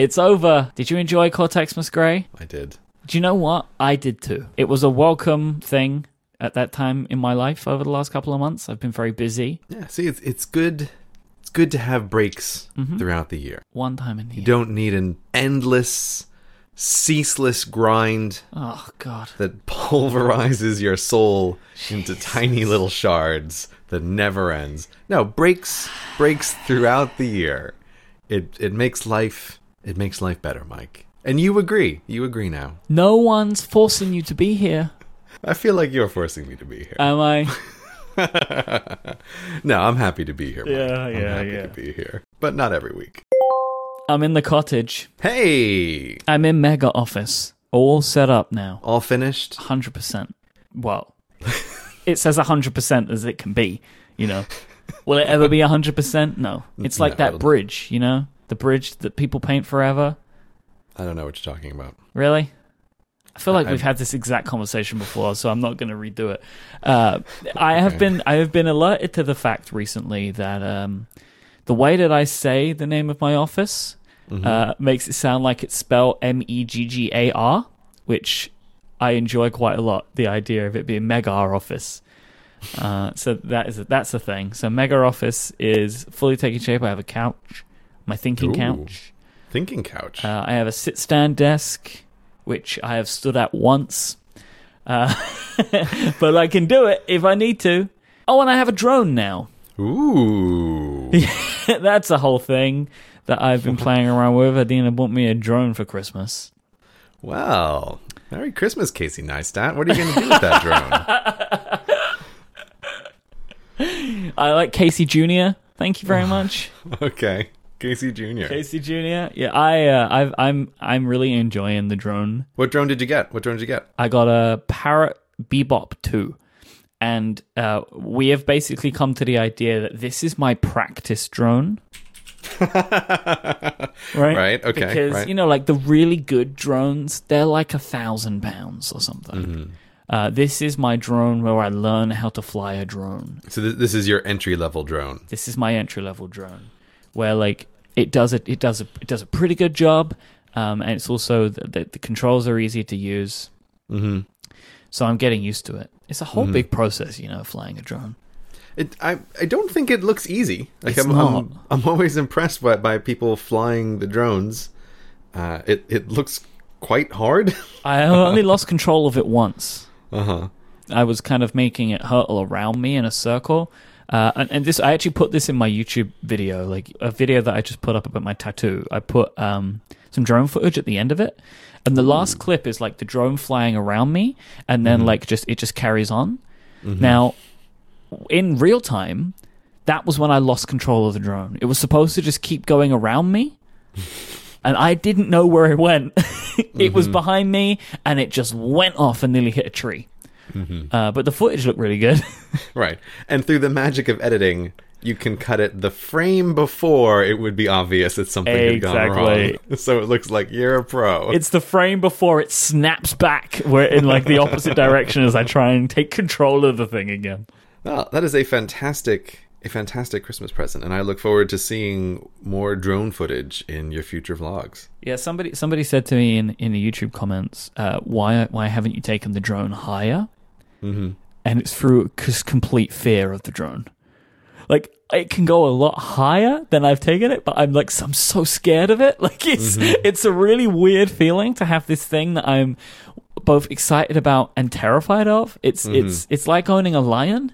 It's over. Did you enjoy Cortexmas Grey? I did. Do you know what? I did too. It was a welcome thing at that time in my life over the last couple of months. I've been very busy. Yeah, see, it's it's good. It's good to have breaks Mm-hmm. throughout the year. One time in the You year. don't need an endless, ceaseless grind Oh God. that pulverizes your soul into tiny little shards that never ends. No, breaks breaks throughout the year. It it makes life it makes life better, Myke. And you agree. You agree now. No one's forcing you to be here. I feel like you're forcing me to be here. Am I? no, I'm happy to be here. Myke. Yeah, I'm yeah, happy yeah. to be here, but not every week. I'm in the cottage. Hey, I'm in mega office. All set up now. all finished. 100%. Well, it says 100% as it can be, you know. Will it ever be 100%? No. It's like No, that bridge, you know? The bridge that people paint forever. I don't know what you're talking about. Really? I feel like I- we've had this exact conversation before, so I'm not going to redo it. Uh, I have been I have been alerted to the fact recently that um, the way that I say the name of my office Mm-hmm. uh, makes it sound like it's spelled M E G G A R, which I enjoy quite a lot. The idea of it being Mega office. Uh, so that is that's a thing. So Mega office is fully taking shape. I have a couch, my thinking Ooh. couch. Thinking couch. Uh, I have a sit stand desk, which I have stood at once. Uh, but I can do it if I need to. Oh, and I have a drone now. Ooh. That's a whole thing that I've been playing around with. Adina bought me a drone for Christmas. Well, Merry Christmas, Casey Neistat. What are you going to do with that drone? I like Casey Jr. Thank you very much, okay, Casey Jr. Casey Jr. Yeah, I, uh, I've, I'm, I'm really enjoying the drone. What drone did you get? What drone did you get? I got a Parrot Bebop 2. And uh, we have basically come to the idea that this is my practice drone. right? Right, okay, Because, right. you know, like the really good drones, they're like a thousand pounds or something. Mm-hmm. Uh, this is my drone where I learn how to fly a drone. So th- this is your entry level drone. This is my entry level drone, where like it does it, it does a it does a pretty good job, um, and it's also the, the, the controls are easy to use. Mm-hmm. So I'm getting used to it. It's a whole big process, you know, flying a drone. It, I, I don't think it looks easy. Like I'm. I'm, I'm always impressed by, by people flying the drones. Uh, it, it looks quite hard. I only lost control of it once. uh huh. I was kind of making it hurtle around me in a circle. Uh, and, and this, I actually put this in my YouTube video, like a video that I just put up about my tattoo. I put um, some drone footage at the end of it, and the last clip is like the drone flying around me, and then like just it just carries on. Now, in real time, that was when I lost control of the drone. It was supposed to just keep going around me, and I didn't know where it went. it was behind me, and it just went off and nearly hit a tree. Uh, but the footage looked really good. Right. And through the magic of editing, you can cut it the frame before it would be obvious that something had gone Exactly. wrong. So it looks like you're a pro. it's the frame before it snaps back, where in like the opposite direction as I try and take control of the thing again. Well, that is a fantastic, a fantastic Christmas present, and I look forward to seeing more drone footage in your future vlogs. Yeah, somebody somebody said to me in, in the YouTube comments, uh, why why haven't you taken the drone higher? Mm-hmm. And it's through just complete fear of the drone. Like it can go a lot higher than I've taken it, but I'm like I'm so scared of it. Like it's it's a really weird feeling to have this thing that I'm both excited about and terrified of. It's it's it's like owning a lion.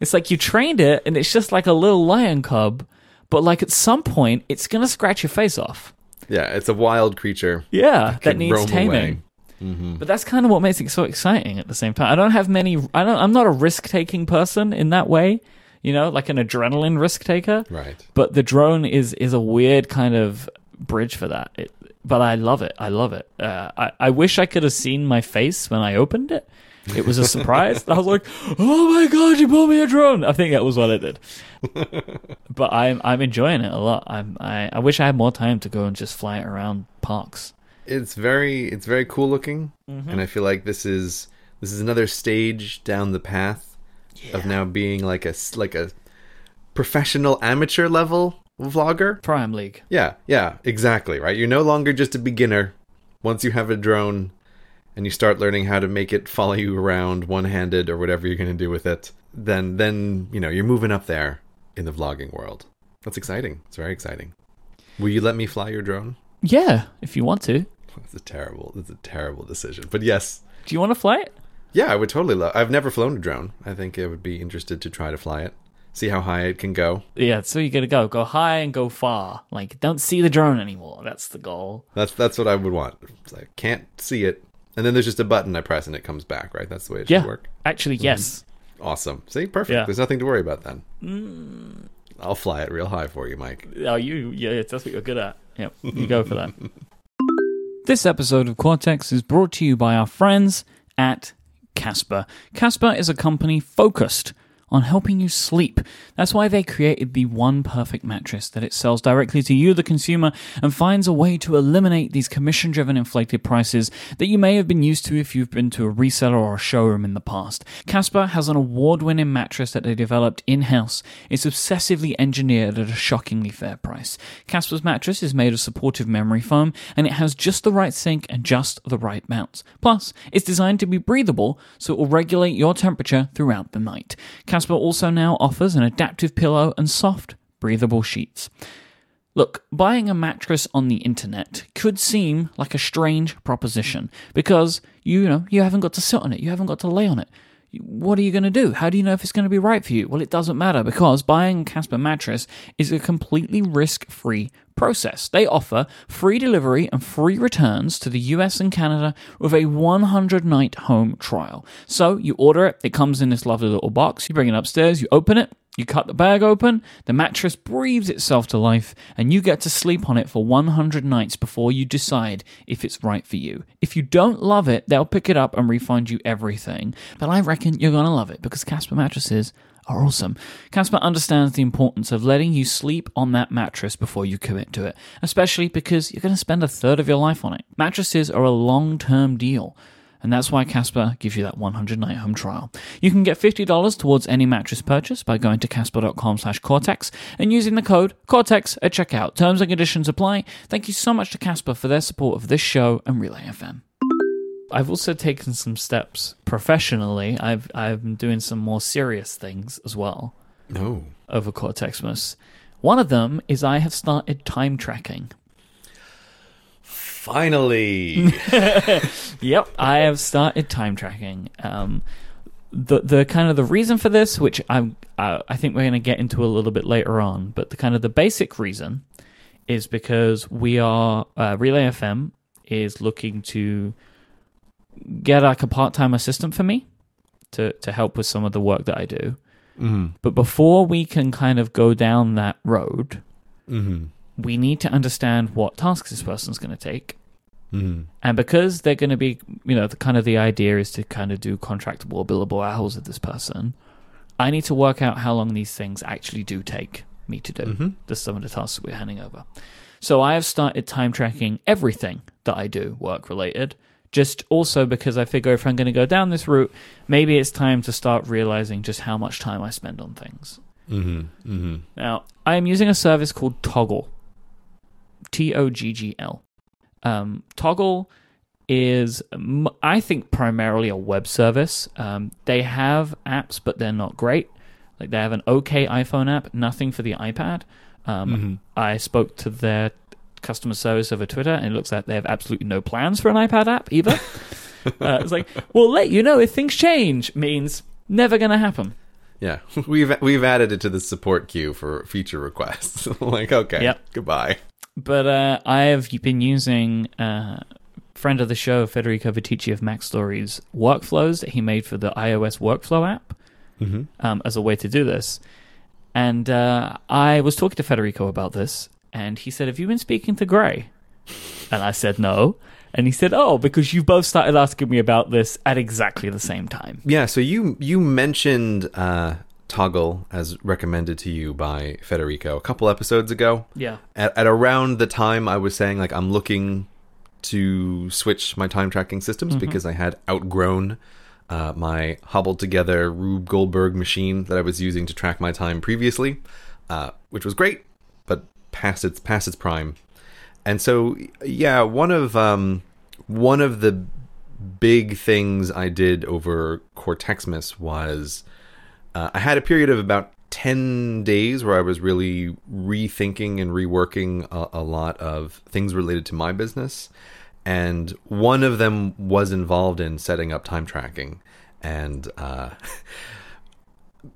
It's like you trained it and it's just like a little lion cub, but like at some point it's gonna scratch your face off. Yeah, it's a wild creature. Yeah, that needs taming. away. But that's kind of what makes it so exciting at the same time. I don't have many. I don't. I'm not a risk taking person in that way. You know, like an adrenaline risk taker. Right. But the drone is is a weird kind of bridge for that. It, but I love it. I love it. Uh, I I wish I could have seen my face when I opened it. It was a surprise. I was like, "Oh my god, you bought me a drone!" I think that was what it did. but I'm I'm enjoying it a lot. I'm I, I wish I had more time to go and just fly it around parks. It's very, it's very cool looking, Mm-hmm. and I feel like this is this is another stage down the path of now being like a like a professional amateur level vlogger. Prime League. Yeah, yeah, exactly, right? You're no longer just a beginner. Once you have a drone and you start learning how to make it follow you around one-handed or whatever you're going to do with it, then then, you know, you're moving up there in the vlogging world. That's exciting. It's very exciting. Will you let me fly your drone? Yeah, if you want to. That's a terrible It's a terrible decision. But yes. Do you want to fly it? Yeah, I would totally love I've never flown a drone. I think I would be interested to try to fly it. See how high it can go. Yeah, so you gotta go. Go high and go far. Like, don't see the drone anymore. That's the goal. That's that's what I would want. It's like, can't see it. And then there's just a button I press and it comes back, right? That's the way it Yeah. should work. Actually, yes. Mm-hmm. Awesome. See, perfect. Yeah. There's nothing to worry about then. Mm. I'll fly it real high for you, Myke. Oh, you, yeah, that's what you're good at. Yep, you go for that. this episode of Cortex is brought to you by our friends at Casper. Casper is a company focused on helping you sleep. That's why they created the one perfect mattress that it sells directly to you, the consumer, and finds a way to eliminate these commission driven inflated prices that you may have been used to if you've been to a reseller or a showroom in the past. Casper has an award winning mattress that they developed in house. It's obsessively engineered at a shockingly fair price. Casper's mattress is made of supportive memory foam and it has just the right sink and just the right mounts. Plus, it's designed to be breathable so it will regulate your temperature throughout the night. Casper also now offers an adaptive pillow and soft, breathable sheets. Look, buying a mattress on the internet could seem like a strange proposition because you know you haven't got to sit on it, you haven't got to lay on it. What are you going to do? How do you know if it's going to be right for you? Well, it doesn't matter because buying Casper mattress is a completely risk-free process. They offer free delivery and free returns to the US and Canada with a 100-night home trial. So you order it, it comes in this lovely little box. You bring it upstairs, you open it, you cut the bag open, the mattress breathes itself to life, and you get to sleep on it for 100 nights before you decide if it's right for you. If you don't love it, they'll pick it up and refund you everything. But I reckon you're going to love it because Casper mattresses are awesome. Casper understands the importance of letting you sleep on that mattress before you commit to it, especially because you're going to spend a third of your life on it. Mattresses are a long term deal. And that's why Casper gives you that 100 night home trial. You can get $50 towards any mattress purchase by going to casper.com slash Cortex and using the code Cortex at checkout. Terms and conditions apply. Thank you so much to Casper for their support of this show and Relay FM. I've also taken some steps professionally. I've I've been doing some more serious things as well No. over Cortexmas. One of them is I have started time tracking. Finally. Yep, I have started time tracking. Um, the the kind of the reason for this, which I'm uh, I think we're going to get into a little bit later on, but the kind of the basic reason is because we are uh, Relay FM is looking to get like a part time assistant for me to to help with some of the work that I do. mm-hmm. But before we can kind of go down that road, Mm-hmm. We need to understand what tasks this person's going to take. Mm-hmm. And because they're going to be, you know, the kind of the idea is to kind of do contractable or billable hours with this person, I need to work out how long these things actually do take me to do. Mhm. Just some of the tasks that we're handing over. So I have started time tracking everything that I do work related. Just also because I figure if I'm going to go down this route, maybe it's time to start realizing just how much time I spend on things. Mm-hmm. Mm-hmm. Now, I am using a service called Toggl. T O G G L. Um, Toggl is, I think, primarily a web service. Um, they have apps, but they're not great. Like they have an okay iPhone app, nothing for the iPad. Um, Mhm. I spoke to their customer service over Twitter, and it looks like they have absolutely no plans for an iPad app either. uh, it's like, we'll let you know if things change. Means never going to happen. Yeah, we've we've added it to the support queue for feature requests. like, okay, Yep. goodbye. But uh, I have been using uh, friend of the show Federico Viticci of MacStories workflows that he made for the iOS workflow app Mm-hmm. um, as a way to do this. And uh, I was talking to Federico about this, and he said, "Have you been speaking to Grey?" And I said, "No." And he said, "Oh, because you both started asking me about this at exactly the same time." Yeah, so you you mentioned uh, Toggl as recommended to you by Federico a couple episodes ago. Yeah. At, at around the time I was saying like I'm looking to switch my time tracking systems because I had outgrown uh, my hobbled together Rube Goldberg machine that I was using to track my time previously, uh, which was great, but past its past its prime. And so yeah, one of um one of the big things I did over Cortexmas was uh, I had a period of about 10 days where I was really rethinking and reworking a, a lot of things related to my business. And one of them was involved in setting up time tracking. And uh,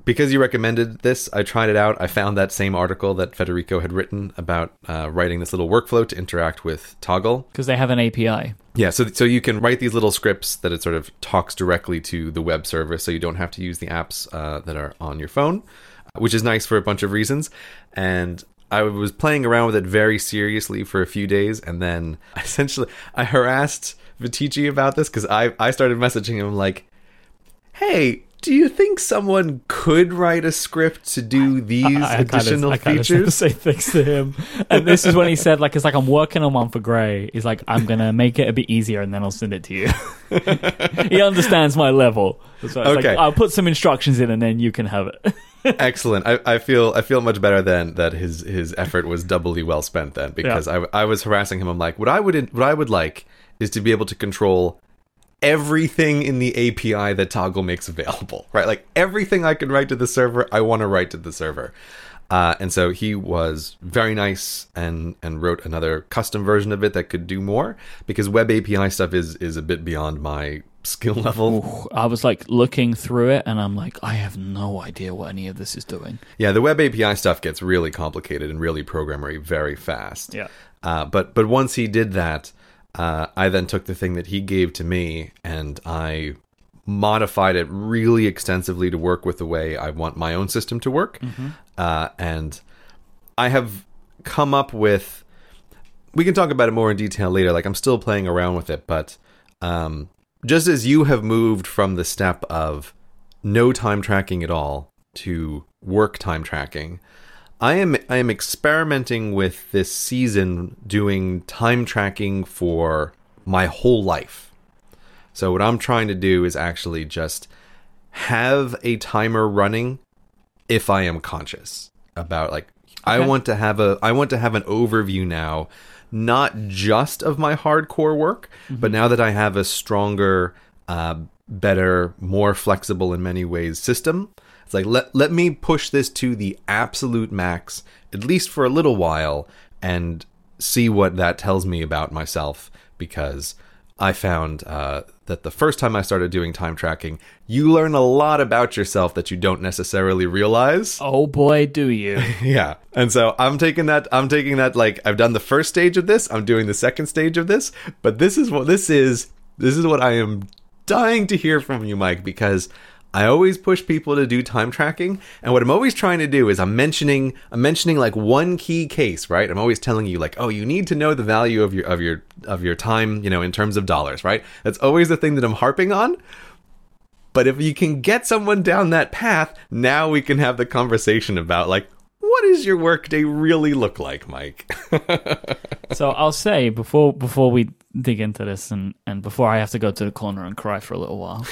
because you recommended this, I tried it out. I found that same article that Federico had written about uh, writing this little workflow to interact with Toggl. Because they have an API. Yeah, so so you can write these little scripts that it sort of talks directly to the web server, so you don't have to use the apps uh, that are on your phone, which is nice for a bunch of reasons. And I was playing around with it very seriously for a few days, and then essentially I harassed Viticci about this because I I started messaging him like, "Hey, do you think someone could write a script to do these I- I additional kinda, I kinda said the features?" same things to him, and this is when he said, like, it's like I'm working on one for Grey. He's like, I'm gonna make it a bit easier, and then I'll send it to you. he understands my level. So it's like, Okay. I'll put some instructions in, and then you can have it. Excellent. I, I feel I feel much better then that his his effort was doubly well spent then because I, I was harassing him. I'm like, what I would what I would like is to be able to control everything in the API that Toggl makes available, right? Like everything I can write to the server, I want to write to the server. Uh, and so he was very nice and and wrote another custom version of it that could do more because web API stuff is is a bit beyond my skill level. I was like looking through it, and I'm like, I have no idea what any of this is doing. Yeah, the web API stuff gets really complicated and really programmery very fast. Yeah. Uh, but but once he did that, uh, I then took the thing that he gave to me and I modified it really extensively to work with the way I want my own system to work. Uh, and I have come up with. We can talk about it more in detail later. Like I'm still playing around with it, but um, just as you have moved from the step of no time tracking at all to work time tracking, I am I am experimenting with this season doing time tracking for my whole life. So what I'm trying to do is actually just have a timer running if I am conscious about like I want to have a I want to have an overview now not just of my hardcore work, but now that I have a stronger uh, better, more flexible in many ways system, it's like let let me push this to the absolute max at least for a little while and see what that tells me about myself because I found uh, that the first time I started doing time tracking, you learn a lot about yourself that you don't necessarily realize. Oh boy, do you! Yeah. And so I'm taking that I'm taking that like I've done the first stage of this, I'm doing the second stage of this, but this is what this is this is what I am dying to hear from you, Myke, because I always push people to do time tracking, and what I'm always trying to do is I'm mentioning I'm mentioning like one key case, right? I'm always telling you like, "Oh, you need to know the value of your of your of your time, you know, in terms of dollars," right? That's always the thing that I'm harping on. But if you can get someone down that path, now we can have the conversation about like what does your workday really look like, Myke? so I'll say before before we dig into this and and before I have to go to the corner and cry for a little while,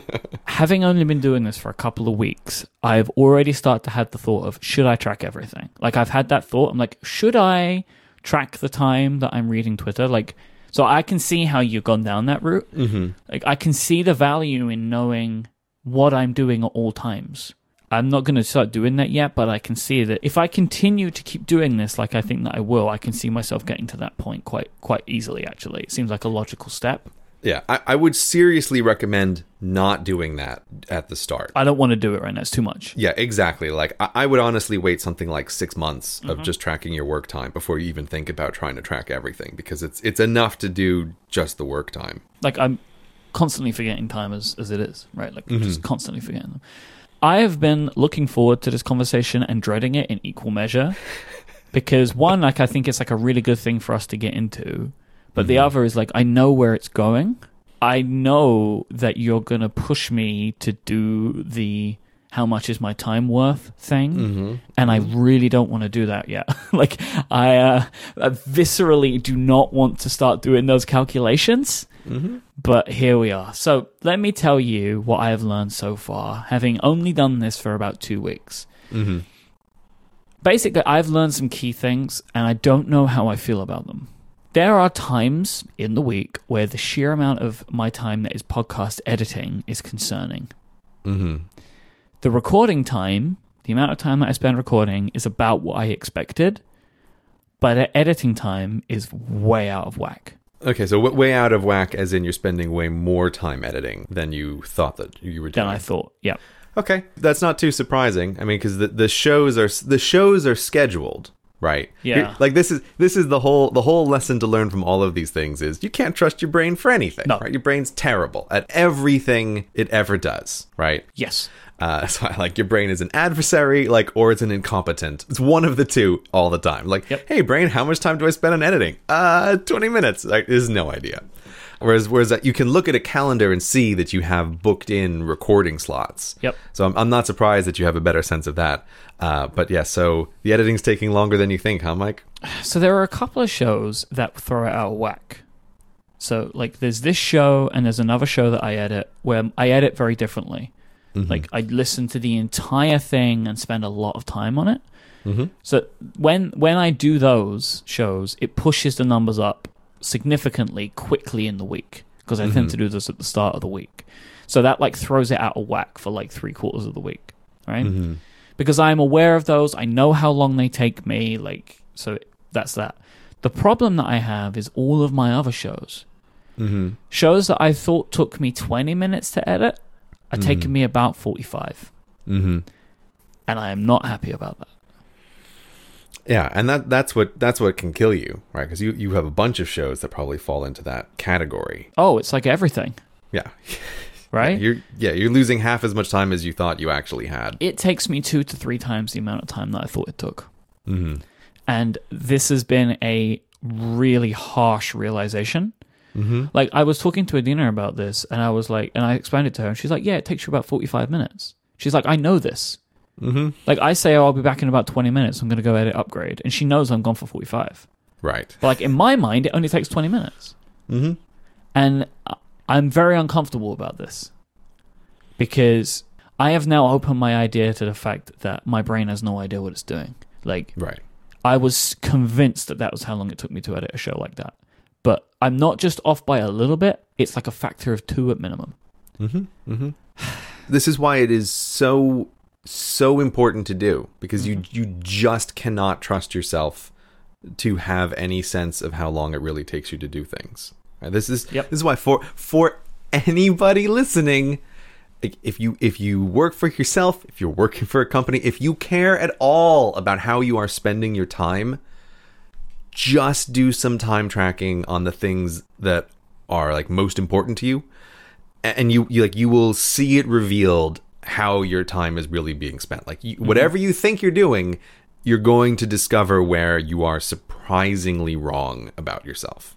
having only been doing this for a couple of weeks, I've already started to have the thought of should I track everything? Like I've had that thought. I'm like, should I track the time that I'm reading Twitter? Like, so I can see how you've gone down that route. Mm-hmm. Like I can see the value in knowing what I'm doing at all times. I'm not going to start doing that yet, but I can see that if I continue to keep doing this, like I think that I will, I can see myself getting to that point quite quite easily. Actually, it seems like a logical step. yeah, I, I would seriously recommend not doing that at the start. I don't want to do it right now; it's too much. Yeah, exactly. Like I, I would honestly wait something like six months of mm-hmm. just tracking your work time before you even think about trying to track everything because it's it's enough to do just the work time. Like I'm constantly forgetting time as as it is, right? Like mm-hmm. just constantly forgetting them. I have been looking forward to this conversation and dreading it in equal measure because one, like I think it's like a really good thing for us to get into, but the mm-hmm. other is like I know where it's going. I know that you're gonna push me to do the how much is my time worth thing, mm-hmm. and I mm-hmm. really don't want to do that yet. like I, uh, I viscerally do not want to start doing those calculations. But here we are. So let me tell you what I have learned so far, having only done this for about two weeks. Mm-hmm. basically, I've learned some key things, and I don't know how I feel about them. There are times in the week where the sheer amount of my time that is podcast editing is concerning. Mm-hmm. The recording time, the amount of time that I spend recording, is about what I expected, but the editing time is way out of whack. Okay, so w- way out of whack, as in you're spending way more time editing than you thought that you were doing. Than I thought. Yeah. Okay, that's not too surprising. I mean, because the, the shows are the shows are scheduled, right? Yeah. You're- like this is this is the whole the whole lesson to learn from all of these things is you can't trust your brain for anything. No. Right? Your brain's terrible at everything it ever does. Right. Yes. Uh, so I like your brain is an adversary, like, or it's an incompetent. It's one of the two all the time. Like, Yep. hey, brain, how much time do I spend on editing? Uh, twenty minutes. Like, there's no idea. Whereas, whereas that you can look at a calendar and see that you have booked in recording slots. Yep. So I'm, I'm not surprised that you have a better sense of that. Uh, but yeah, so the editing's taking longer than you think, huh, Myke? So there are a couple of shows that throw it out of whack. So like there's this show and there's another show that I edit where I edit very differently. Like I listen to the entire thing and spend a lot of time on it. Mhm. So when when I do those shows, it pushes the numbers up significantly quickly in the week because I tend to do this at the start of the week. So that like throws it out of whack for like three quarters of the week, right? Mm-hmm. because I'm aware of those. I know how long they take me. Like, so that's that. The problem that I have is all of my other shows. Mm-hmm. Shows that I thought took me 20 minutes to edit are taking me about 45. Mm-hmm. And I am not happy about that. Yeah, and that that's what that's what can kill you, right? Because you you have a bunch of shows that probably fall into that category. Oh, it's like everything, Yeah, right? you're yeah you're losing half as much time as you thought you actually had. it takes me two to three times the amount of time that I thought it took. Mm-hmm. And this has been a really harsh realization. Mm-hmm. Like I was talking to Adina about this, and I was like, and I explained it to her, and she's like, "Yeah, it takes you about forty-five minutes." She's like, "I know this." Mm-hmm. Like I say, oh, I'll be back in about twenty minutes. I'm going to go edit upgrade, and she knows I'm gone for forty-five. Right. But like in my mind, it only takes twenty minutes, Mm-hmm. and I'm very uncomfortable about this because I have now opened my idea to the fact that my brain has no idea what it's doing. Like Right. I was convinced that that was how long it took me to edit a show like that. But I'm not just off by a little bit, it's like a factor of two at minimum. Mm-hmm. Mm-hmm. this is why it is so so important to do because you you just cannot trust yourself to have any sense of how long it really takes you to do things. Right? This is Yep. this is why for for anybody listening, if you if you work for yourself, if you're working for a company, if you care at all about how you are spending your time, just do some time tracking on the things that are like most important to you and you, you like you will see it revealed how your time is really being spent like you, whatever you think you're doing you're going to discover where you are surprisingly wrong about yourself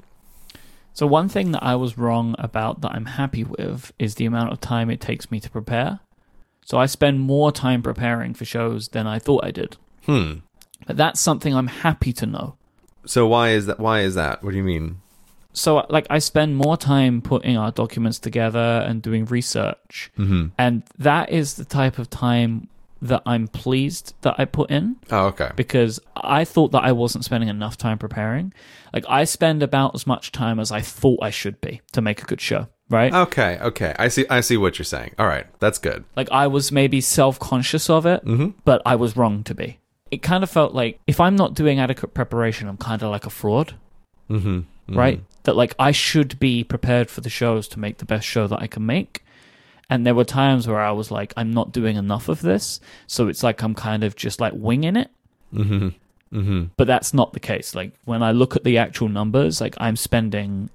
So one thing that I was wrong about that I'm happy with is the amount of time it takes me to prepare. So I spend more time preparing for shows than I thought I did. hmm But that's something I'm happy to know. So why is that why is that what do you mean So like I spend more time putting our documents together and doing research. mm-hmm. And that is the type of time that I'm pleased that I put in. oh okay because I thought that I wasn't spending enough time preparing. Like I spend about as much time as I thought I should be to make a good show, right? okay okay i see i see what you're saying all right that's good Like I was maybe self-conscious of it, but I was wrong to be. It kind of felt like if I'm not doing adequate preparation, I'm kind of like a fraud, mm-hmm. right? That like I should be prepared for the shows to make the best show that I can make. And there were times where I was like, I'm not doing enough of this, so it's like I'm kind of just like winging it. Mm-hmm. Mm-hmm. but that's not the case like when i look at the actual numbers like i'm spending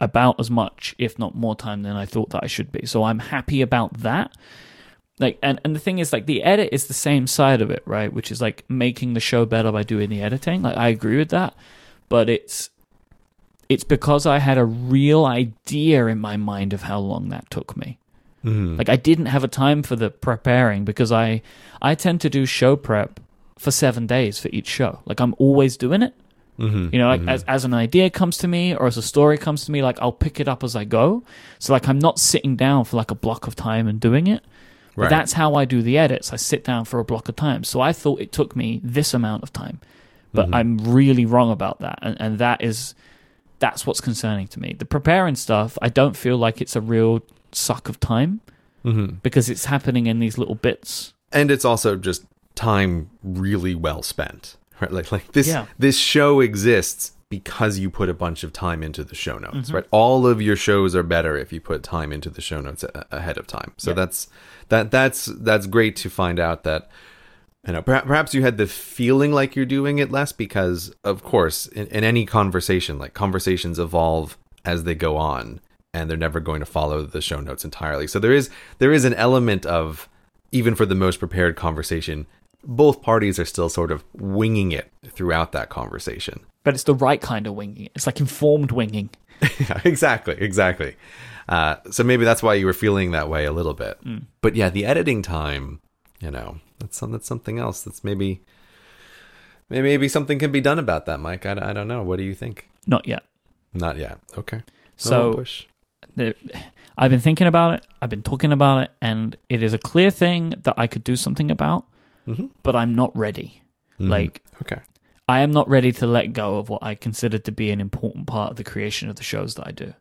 about as much if not more time than i thought that i should be so i'm happy about that like and, and the thing is like the edit is the same side of it right which is like making the show better by doing the editing like i agree with that but it's it's because i had a real idea in my mind of how long that took me Mm-hmm. like I didn't have a time for the preparing because I I tend to do show prep for 7 days for each show. Like I'm always doing it. Mm-hmm. You know, like as as an idea comes to me or as a story comes to me, like I'll pick it up as I go. So like I'm not sitting down for like a block of time and doing it. Right. That's how I do the edits. I sit down for a block of time. So I thought it took me this amount of time, but Mm-hmm. I'm really wrong about that, and, and that is that's what's concerning to me. The preparing stuff, I don't feel like it's a real suck of time Mm-hmm. because it's happening in these little bits. and it's also just time really well spent right like like this Yeah. this show exists because you put a bunch of time into the show notes Mm-hmm. right all of your shows are better if you put time into the show notes a- ahead of time so Yeah. that's that that's that's great to find out that you know perhaps, perhaps you had the feeling like you're doing it less because of course in, in any conversation like conversations evolve as they go on and they're never going to follow the show notes entirely so there is there is an element of even for the most prepared conversation both parties are still sort of winging it throughout that conversation But it's the right kind of winging. It's like informed winging. yeah, exactly, exactly. Uh, so maybe that's why you were feeling that way a little bit. But yeah, the editing time, you know, that's some, that's something else. That's maybe maybe maybe something can be done about that, Myke. I, I don't know. What do you think? Not yet. Not yet. Okay. No So push. the, I've been thinking about it. I've been talking about it, and it is a clear thing that I could do something about. Mhm. But I'm not ready. Mhm. Like okay. I am not ready to let go of what I consider to be an important part of the creation of the shows that I do.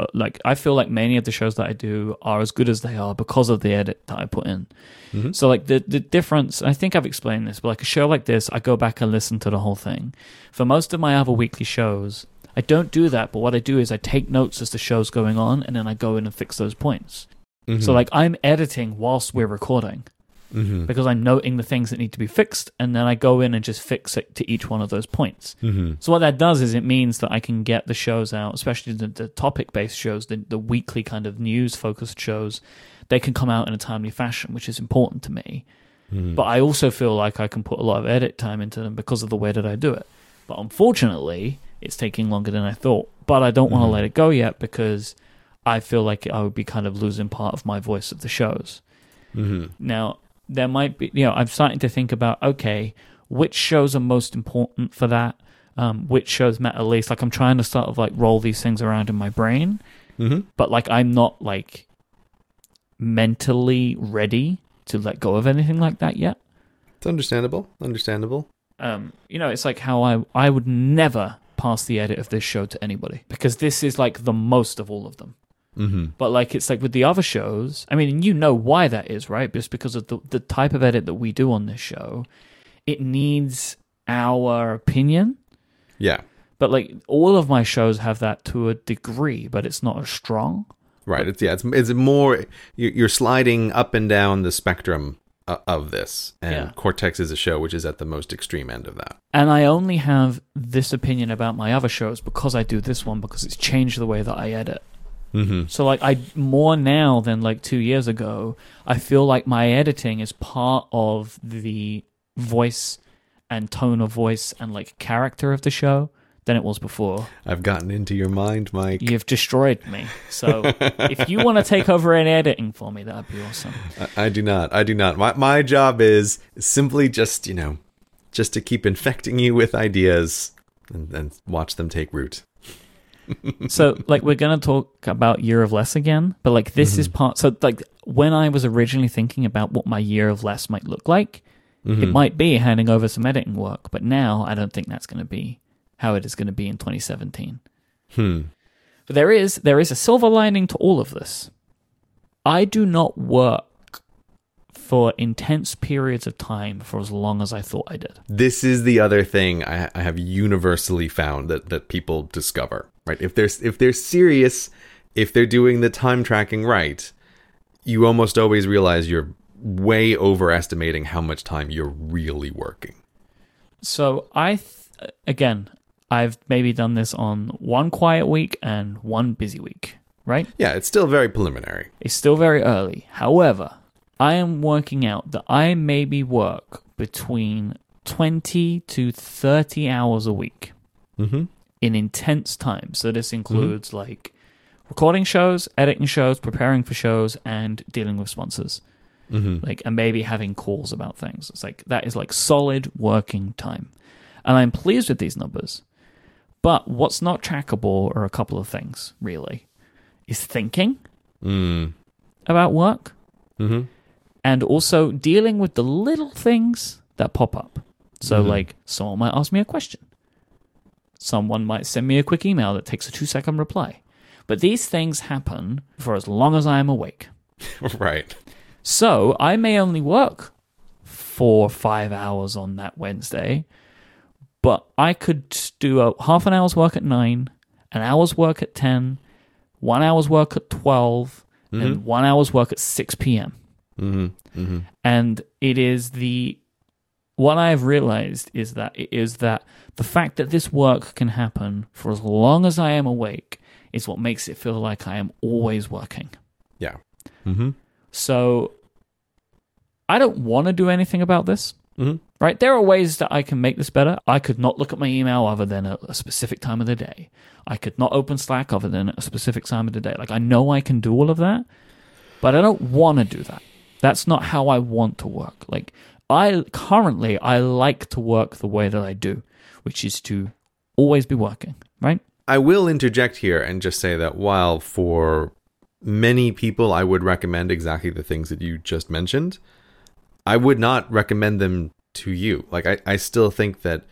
Uh, Like I feel like many of the shows that I do are as good as they are because of the edit that I put in. Mhm. So like the the difference, I think I've explained this, but like a show like this, I go back and listen to the whole thing. For most of my other weekly shows, I don't do that, but what I do is I take notes as the show's going on, and then I go in and fix those points. Mm-hmm. So like I'm editing whilst we're recording hmm because I'm noting the things that need to be fixed, and then I go in and just fix it to each one of those points. hmm So what that does is it means that I can get the shows out, especially the, the topic-based shows, the, the weekly kind of news-focused shows. They can come out in a timely fashion, which is important to me. hmm But I also feel like I can put a lot of edit time into them because of the way that I do it. But unfortunately, it's taking longer than I thought. But I don't want to Mhm. let it go yet because I feel like I would be kind of losing part of my voice of the shows. hmm Now, there might be, you know, I'm starting to think about, okay, which shows are most important for that? Um, which shows matter least? Like, I'm trying to sort of like roll these things around in my brain, hmm but like, I'm not like mentally ready to let go of anything like that yet. It's understandable. Understandable. Um, you know, it's like how I I would never pass the edit of this show to anybody because this is like the most of all of them. Hmm But like it's like with the other shows, I mean, you know why that is, right? Just because of the the type of edit that we do on this show, it needs our opinion. Yeah. But like all of my shows have that to a degree, but it's not as strong. Right. It's yeah. It's it's more you- you're sliding up and down the spectrum of this, and Yeah. Cortex is a show which is at the most extreme end of that. And I only have this opinion about my other shows because I do this one because it's changed the way that I edit. Mm-hmm. So like I more now than like 2 years ago, I feel like my editing is part of the voice and tone of voice and like character of the show than it was before. I've gotten into your mind, Myke. You've destroyed me. So if you want to take over in editing for me, that'd be awesome. I, I do not. I do not. My my job is simply just you know, just to keep infecting you with ideas and, and watch them take root. So like we're gonna talk about Year of Less again, but like this is part. So like when I was originally thinking about what my Year of Less might look like, it might be handing over some editing work. But now I don't think that's going to be how it is going to be in 2017. Hmm. But there is there is a silver lining to all of this. I do not work for intense periods of time for as long as I thought I did. This is the other thing I, I have universally found that, that people discover. Right? If they're if they're serious, if they're doing the time tracking right, you almost always realize you're way overestimating how much time you're really working. So I th- again, I've maybe done this on one quiet week and one busy week, right? Yeah, it's still very preliminary. It's still very early. However, I am working out that I maybe work between 20 to 30 hours a week Mm-hmm. in intense time. So this includes like recording shows, editing shows, preparing for shows, and dealing with sponsors. Mm-hmm. Like, and maybe having calls about things. It's like that is like solid working time. And I'm pleased with these numbers. But what's not trackable are a couple of things, really. Is thinking Mm. about work. Mm-hmm. And also dealing with the little things that pop up. So, Mhm. like, someone might ask me a question. Someone might send me a quick email that takes a two second reply. But these things happen for as long as I am awake. right. So, I may only work four or five hours on that Wednesday, but I could do a half an hour's work at nine, an hour's work at 10, one hour's work at 12, and one hour's work at 6 p.m. Mm-hmm. Mm-hmm. and it is the what I've realized is that it is that the fact that this work can happen for as long as I am awake is what makes it feel like I am always working. Yeah. Mm-hmm. So I don't want to do anything about this. Mhm. Right? There are ways that I can make this better. I could not look at my email other than at a specific time of the day. I could not open Slack other than a specific time of the day. Like I know I can do all of that, but I don't want to do that. That's not how I want to work. Like I currently I like to work the way that I do, which is to always be working, right? I will interject here and just say that while for many people I would recommend exactly the things that you just mentioned, I would not recommend them to you. Like I, I still think that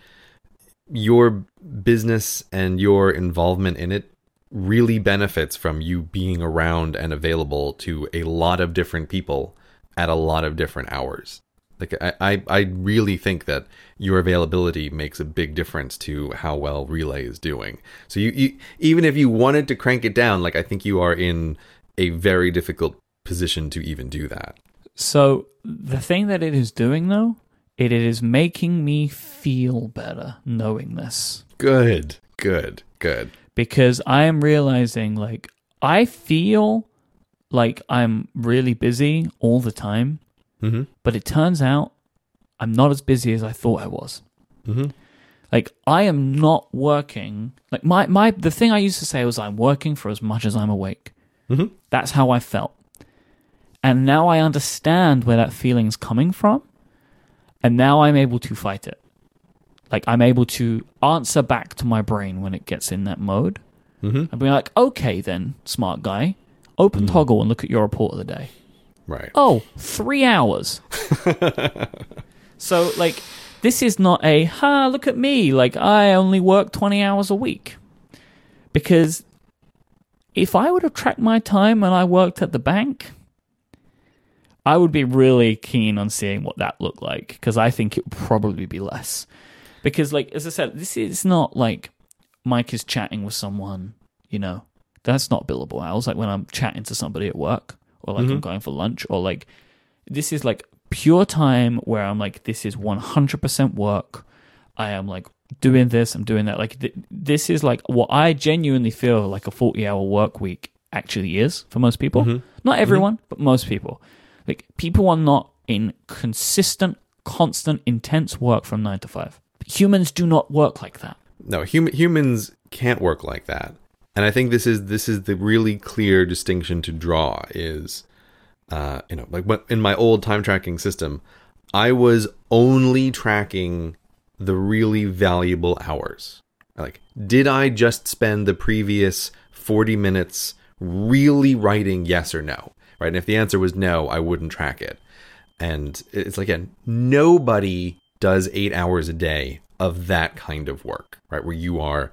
your business and your involvement in it really benefits from you being around and available to a lot of different people at a lot of different hours. Like I, I, I really think that your availability makes a big difference to how well Relay is doing. So you, you even if you wanted to crank it down, like I think you are in a very difficult position to even do that. So the thing that it is doing though, it is making me feel better knowing this. Good, good, good. because I am realizing like I feel like I'm really busy all the time, Mm-hmm. but it turns out I'm not as busy as I thought I was. Mm-hmm. Like I am not working. Like my my the thing I used to say was I'm working for as much as I'm awake. Mhm. That's how I felt. And now I understand where that feeling's coming from. And now I'm able to fight it. Like I'm able to answer back to my brain when it gets in that mode. Mm-hmm. and be like, okay, then, smart guy, open mm-hmm. toggle and look at your report of the day. Right. Oh, three hours. so, like, this is not a, ha, look at me, like, I only work 20 hours a week. Because if I would have tracked my time when I worked at the bank, I would be really keen on seeing what that looked like because I think it would probably be less. Because, like, as I said, this is not like Myke is chatting with someone, you know, that's not billable hours. Like when I'm chatting to somebody at work or like I'm mm-hmm. going for lunch or like this is like pure time where I'm like, this is 100% work. I am like doing this, I'm doing that. Like th- this is like what I genuinely feel like a 40 hour work week actually is for most people. Mm-hmm. Not mm-hmm. everyone, but most people. Like people are not in consistent, constant, intense work from nine to five. Humans do not work like that. no hum- humans can't work like that and i think this is this is the really clear distinction to draw is uh you know like in my old time tracking system i was only tracking the really valuable hours. Like did i just spend the previous 40 minutes really writing yes or no right? And if the answer was no i wouldn't track it. And it's like again nobody does eight hours a day of that kind of work right? Where you are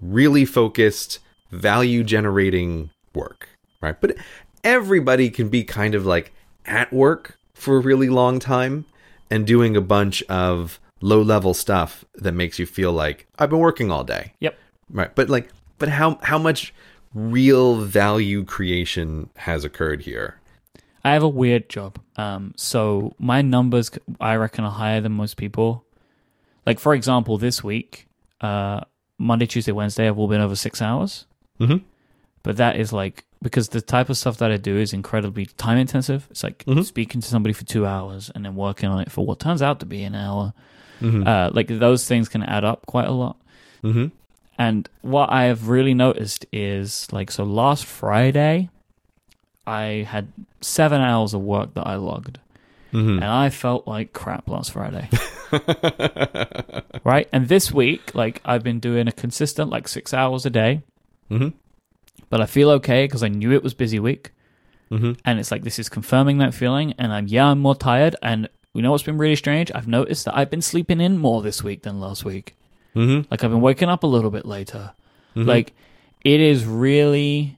really focused value generating work right but everybody can be kind of like at work for a really long time and doing a bunch of low level stuff that makes you feel like i've been working all day Yep. right but like but how how much real value creation has occurred here I have a weird job. Um, so my numbers, I reckon, are higher than most people. Like for example, this week, uh, Monday, Tuesday, Wednesday, I've all been over six hours. Mhm. But that is like because the type of stuff that I do is incredibly time intensive. It's like speaking to somebody for two hours and then working on it for what turns out to be an hour. Uh, like those things can add up quite a lot. mm-hmm. And what I have really noticed is like, so last Friday, I had seven hours of work that I logged. Mm-hmm. And I felt like crap last Friday. right? And this week, like, I've been doing a consistent, like, six hours a day. Mhm. But I feel okay because I knew it was busy week. Mhm. and it's like this is confirming that feeling. And I'm yeah, I'm more tired. And you know what's been really strange? I've noticed that I've been sleeping in more this week than last week. Mm-hmm. Like I've been waking up a little bit later. Like it is really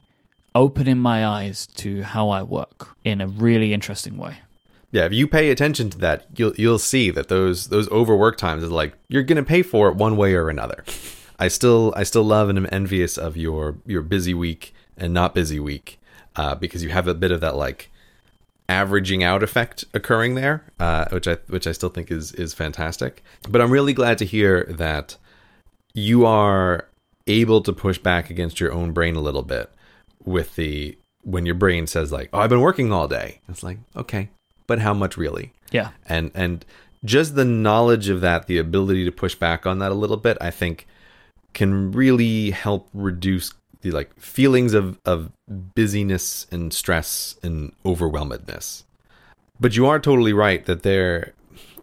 opening my eyes to how I work in a really interesting way. Yeah, if you pay attention to that, you'll you'll see that those those overwork times is like you're gonna pay for it one way or another. I still I still love and am envious of your your busy week and not busy week uh, because you have a bit of that like averaging out effect occurring there, uh, which I which I still think is is fantastic. But I'm really glad to hear that you are able to push back against your own brain a little bit with the when your brain says like, "Oh, I've been working all day." It's like, okay, but how much really? Yeah. And and just the knowledge of that, the ability to push back on that a little bit, I think can really help reduce the like feelings of of busyness and stress and overwhelmedness. But you are totally right that there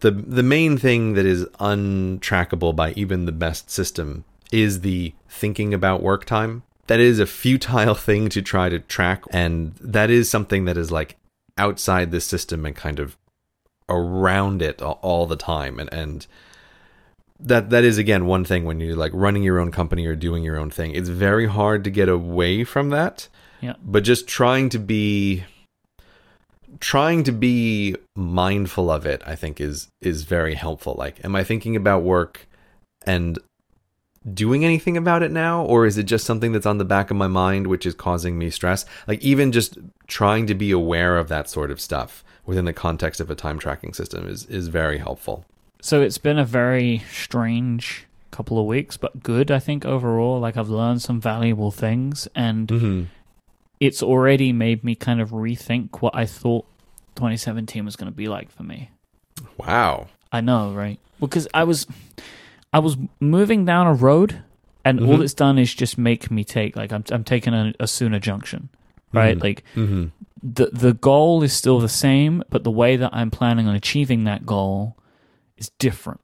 the the main thing that is untrackable by even the best system is the thinking about work time. That is a futile thing to try to track and that is something that is like outside the system and kind of around it all, all the time and and that that is again one thing when you're like running your own company or doing your own thing. It's very hard to get away from that. Yeah. but just trying to be trying to be mindful of it i think is is very helpful. Like am i thinking about work and doing anything about it now? Or is it just something that's on the back of my mind which is causing me stress? Like even just trying to be aware of that sort of stuff within the context of a time tracking system is is very helpful So it's been a very strange couple of weeks, but good, I think, overall. Like, I've learned some valuable things, and mm-hmm. it's already made me kind of rethink what I thought 2017 was going to be like for me. wow I know, right? Because I was, I was moving down a road, and all Mhm. it's done is just make me take like I'm I'm taking a, a sooner junction, right? Mhm. Like mm-hmm. the the goal is still the same, but the way that I'm planning on achieving that goal is different.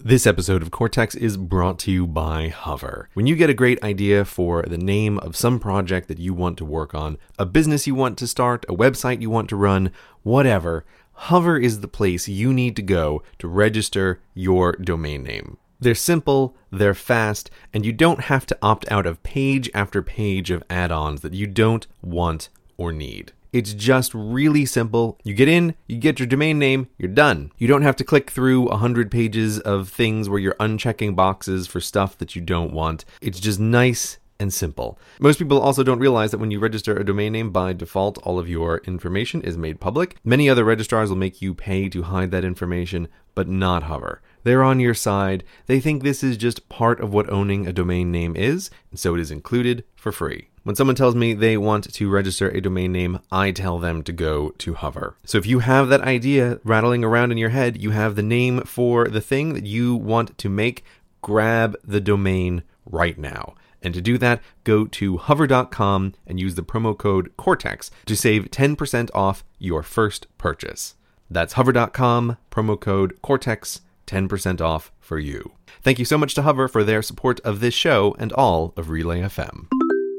This episode of Cortex is brought to you by Hover. When you get a great idea for the name of some project that you want to work on, a business you want to start, a website you want to run, whatever, Hover is the place you need to go to register your domain name. They're simple, they're fast, and you don't have to opt out of page after page of add ons that you don't want or need. It's just really simple. You get in, you get your domain name, you're done. You don't have to click through a hundred pages of things where you're unchecking boxes for stuff that you don't want. It's just nice and simple. Most people also don't realize that when you register a domain name by default, all of your information is made public. Many other registrars will make you pay to hide that information, but not Hover. They're on your side. They think this is just part of what owning a domain name is, and so it is included for free. When someone tells me they want to register a domain name, I tell them to go to Hover. So if you have that idea rattling around in your head, you have the name for the thing that you want to make, grab the domain right now. And to do that, go to hover.com and use the promo code Cortex to save 10% off your first purchase. That's hover.com, promo code Cortex, 10% off for you. Thank you so much to Hover for their support of this show and all of Relay FM.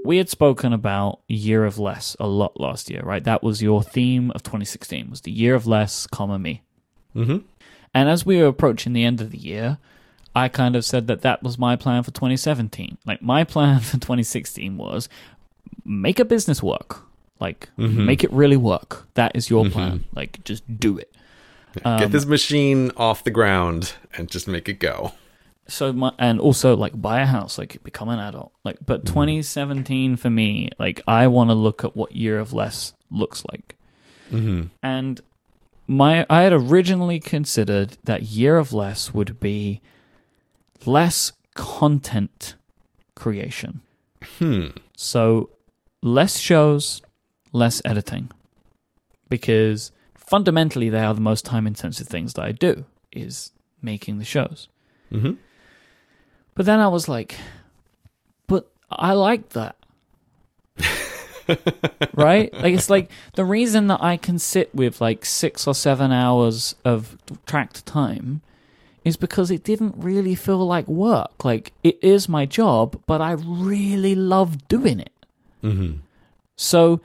We had spoken about year of less a lot last year, right? That was your theme of 2016 was the year of less, comma me. Mm-hmm. And as we were approaching the end of the year, I kind of said that that was my plan for 2017. Like my plan for 2016 was make a business work. Like Mhm. make it really work. That is your Mhm. plan. Like just do it. Um, Get this machine off the ground and just make it go. So my and also like buy a house like become an adult like but 2017 for me like i want to look at what year of less looks like Mm-hmm. and my i had originally considered that year of less would be less content creation Hmm. so less shows less editing because fundamentally they are the most time intensive things that i do is making the shows Mm-hmm. But then I was like, but I like that. right? Like it's like the reason that I can sit with like 6 or 7 hours of tracked time is because it didn't really feel like work. Like it is my job, but I really love doing it. Mm-hmm. So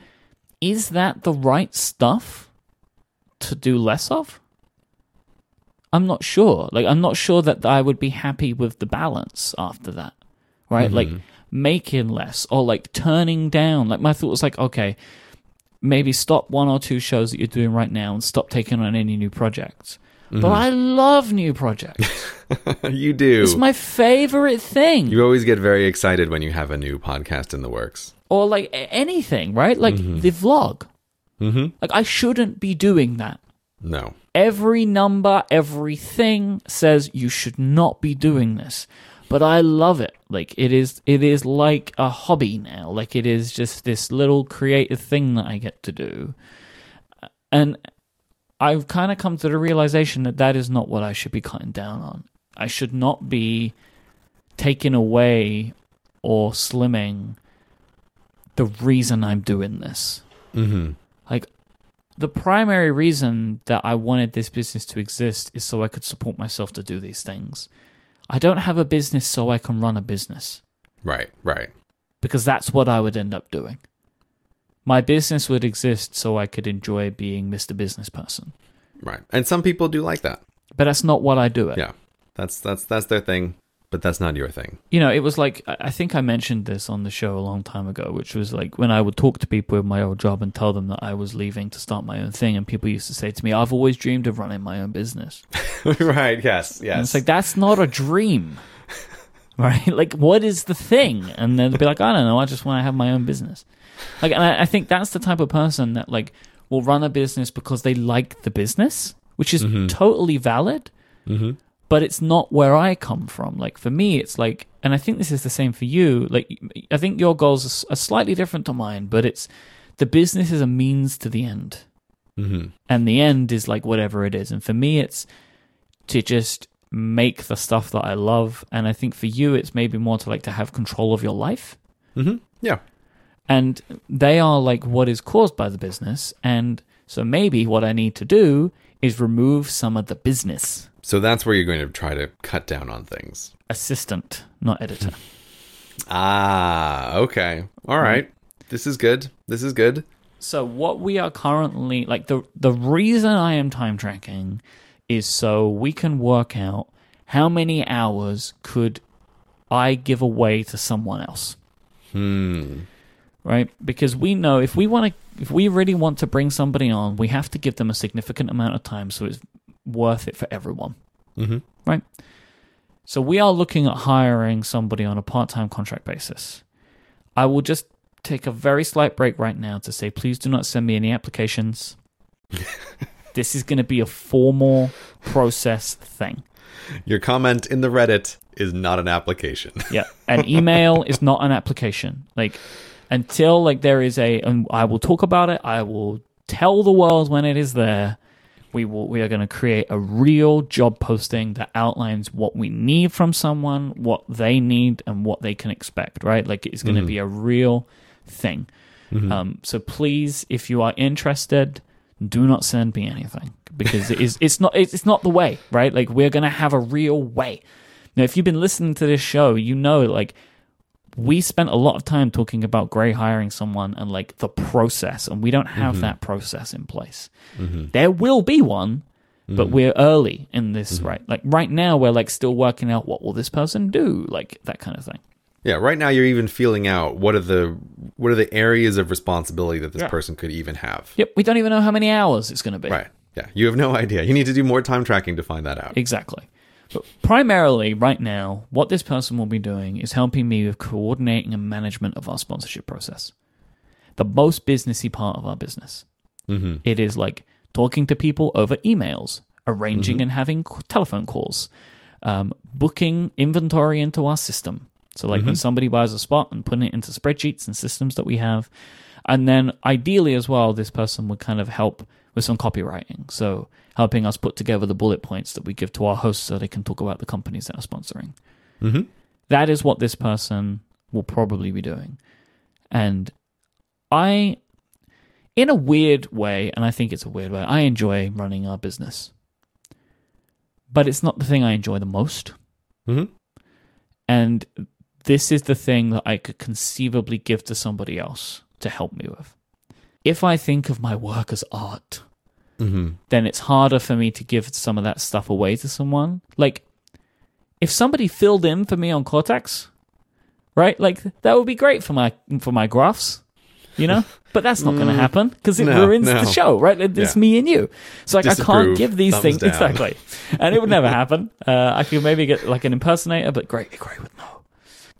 is that the right stuff to do less of? I'm not sure. Like, I'm not sure that I would be happy with the balance after that, right? Mm-hmm. Like, making less or like turning down. Like, my thought was like, okay, maybe stop one or two shows that you're doing right now and stop taking on any new projects. But mm-hmm. I love new projects. you do. it's my favorite thing. you always get very excited when you have a new podcast in the works. or like anything, right? Like mm-hmm. the vlog. Mm-hmm. Like I shouldn't be doing that. No. Every number, everything says you should not be doing this. But I love it. Like it is it is like a hobby now. Like it is just this little creative thing that I get to do. And I've kind of come to the realization that that is not what I should be cutting down on. I should not be taking away or slimming the reason I'm doing this. Mm-hmm. Like the primary reason that I wanted this business to exist is so I could support myself to do these things. I don't have a business so I can run a business Right, right. because that's what I would end up doing. My business would exist so I could enjoy being Mr. Business Person. Right. And some people do like that. But that's not what I do it. Yeah. That's that's that's their thing, but that's not your thing. You know, it was like I think I mentioned this on the show a long time ago, which was like when I would talk to people in my old job and tell them that I was leaving to start my own thing, and people used to say to me, "I've always dreamed of running my own business." right, yes, yes. And it's like that's not a dream, right? Like, what is the thing? And then they'd be like, I don't know. I just want to have my own business. Like, and I, I think that's the type of person that like will run a business because they like the business, which is totally valid. mm-hmm. But it's not where I come from. Like for me, it's like, and I think this is the same for you. Like, I think your goals are slightly different to mine, but it's the business is a means to the end Mm-hmm. and the end is like whatever it is. And for me, it's to just make the stuff that I love. And I think for you, it's maybe more to like to have control of your life. Mm-hmm. Yeah. And they are like what is caused by the business. And so maybe what I need to do is remove some of the business. So that's where you're going to try to cut down on things. Assistant, not editor. Ah, okay. All right. This is good. This is good. So what we are currently like the the reason I am time tracking is so we can work out how many hours could I give away to someone else. Hmm. Right? Because we know if we want to if we really want to bring somebody on, we have to give them a significant amount of time so it's worth it for everyone. Mm-hmm. Right? So we are looking at hiring somebody on a part-time contract basis. I will just take a very slight break right now to say please do not send me any applications. this is going to be a formal process thing. Your comment in the Reddit is not an application. Yeah, an email is not an application. Like until like there is a, and I will talk about it. I will tell the world when it is there. We will. We are going to create a real job posting that outlines what we need from someone, what they need, and what they can expect. Right? Like it's going to be a real thing. Um, so please, if you are interested, do not send me anything because it is. It's not. It's not the way. Right? Like we're going to have a real way. Now, if you've been listening to this show, you know, like, we spent a lot of time talking about Grey hiring someone and, like, the process, and we don't have mm-hmm. that process in place. Mm-hmm. There will be one, but mm-hmm. we're early in this, right? Like, right now, we're, like, still working out what will this person do, like, that kind of thing. Yeah, right now you're even feeling out what are the what are the areas of responsibility that this Yeah. person could even have. Yep, we don't even know how many hours it's going to be. Right. Yeah, you have no idea. You need to do more time tracking to find that out. Exactly. But primarily, right now, what this person will be doing is helping me with coordinating and management of our sponsorship process. The most businessy part of our business. Mm-hmm. It is like talking to people over emails, arranging and having telephone calls, um, booking inventory into our system. So, like when somebody buys a spot and putting it into spreadsheets and systems that we have. And then, ideally, as well, this person would kind of help with some copywriting. So, helping us put together the bullet points that we give to our hosts so they can talk about the companies that are sponsoring. Mm-hmm. That is what this person will probably be doing. And I, in a weird way, and I think it's a weird way, I enjoy running our business. But it's not the thing I enjoy the most. Mm-hmm. And this is the thing that I could conceivably give to somebody else to help me with. if I think of my work as art, Mm-hmm. then it's harder for me to give some of that stuff away to someone. Like, if somebody filled in for me on Cortex, right? Like that would be great for my for my graphs, you know. But that's not going to happen because it Mm. No, ruins no. the show, right? It's Yeah. me and you, so like I can't give these thumbs things down. exactly, and it would never happen. Uh, I could maybe get like an impersonator, but great, great with no.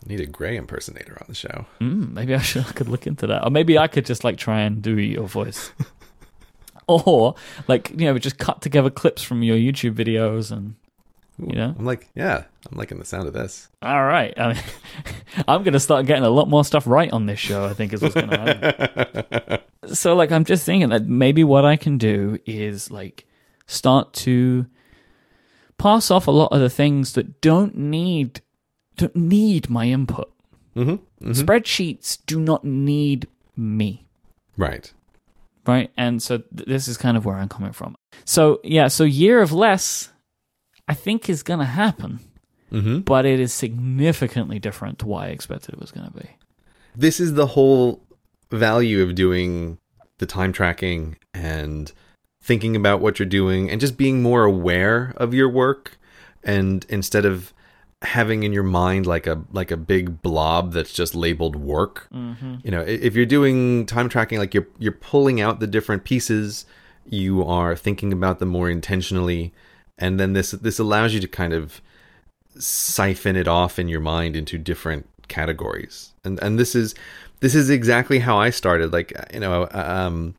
Need a Grey impersonator on the show. Mm, maybe I should I could look into that, or maybe I could just like try and do your voice, or like you know just cut together clips from your YouTube videos and you know. I'm like, yeah, I'm liking the sound of this. All right, I mean, I'm gonna start getting a lot more stuff right on this show. I think is what's gonna happen. so like I'm just thinking that maybe what I can do is like start to pass off a lot of the things that don't need don't need my input. Mm-hmm. Spreadsheets do not need me. Right. Right? And so th- this is kind of where I'm coming from. So yeah, so year of less, I think is going to happen, Mm-hmm. but it is significantly different to what I expected it was going to be. This is the whole value of doing the time tracking and thinking about what you're doing and just being more aware of your work and instead of having in your mind like a like a big blob that's just labeled work. Mm-hmm. you know if you're doing time tracking like you're you're pulling out the different pieces you are thinking about them more intentionally. And then this this allows you to kind of siphon it off in your mind into different categories. And and this is this is exactly how I started. Like you know um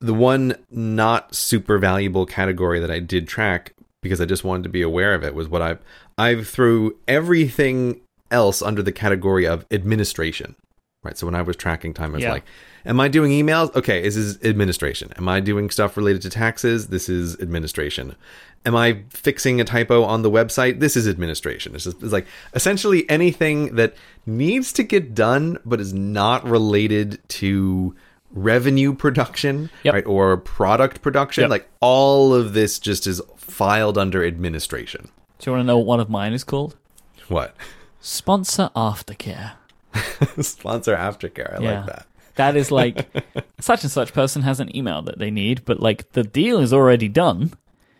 the one not super valuable category that I did track because I just wanted to be aware of it was what I I threw everything else under the category of administration right? So when I was tracking time I was Yeah. like am I doing emails? Okay this is administration. Am I doing stuff related to taxes? This is administration. Am I fixing a typo on the website? This is administration. It's just it's like essentially anything that needs to get done but is not related to revenue production Yep. right or product production Yep. like all of this just is filed under administration Do you want to know what one of mine is called? what Sponsor aftercare. sponsor aftercare i Yeah. like that That is like such and such person has an email that they need, but like the deal is already done.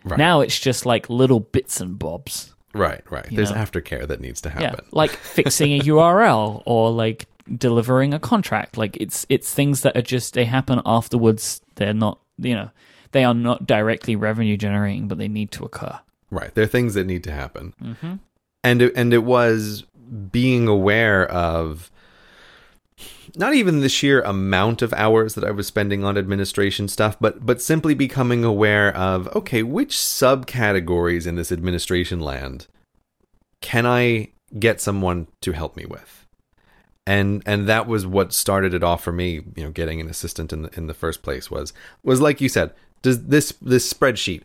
Right. Now it's just like little bits and bobs. right right there's know. aftercare that needs to happen. Yeah, like fixing a URL or like delivering a contract. Like it's it's things that are just they happen afterwards. They're not you know they are not directly revenue generating, but they need to occur. Right. There are things that need to happen. Mm-hmm. And it, and it was being aware of not even the sheer amount of hours that I was spending on administration stuff, but but simply becoming aware of okay, which subcategories in this administration land can I get someone to help me with? And and that was what started it off for me, you know, getting an assistant in the in the first place was was like you said, does this this spreadsheet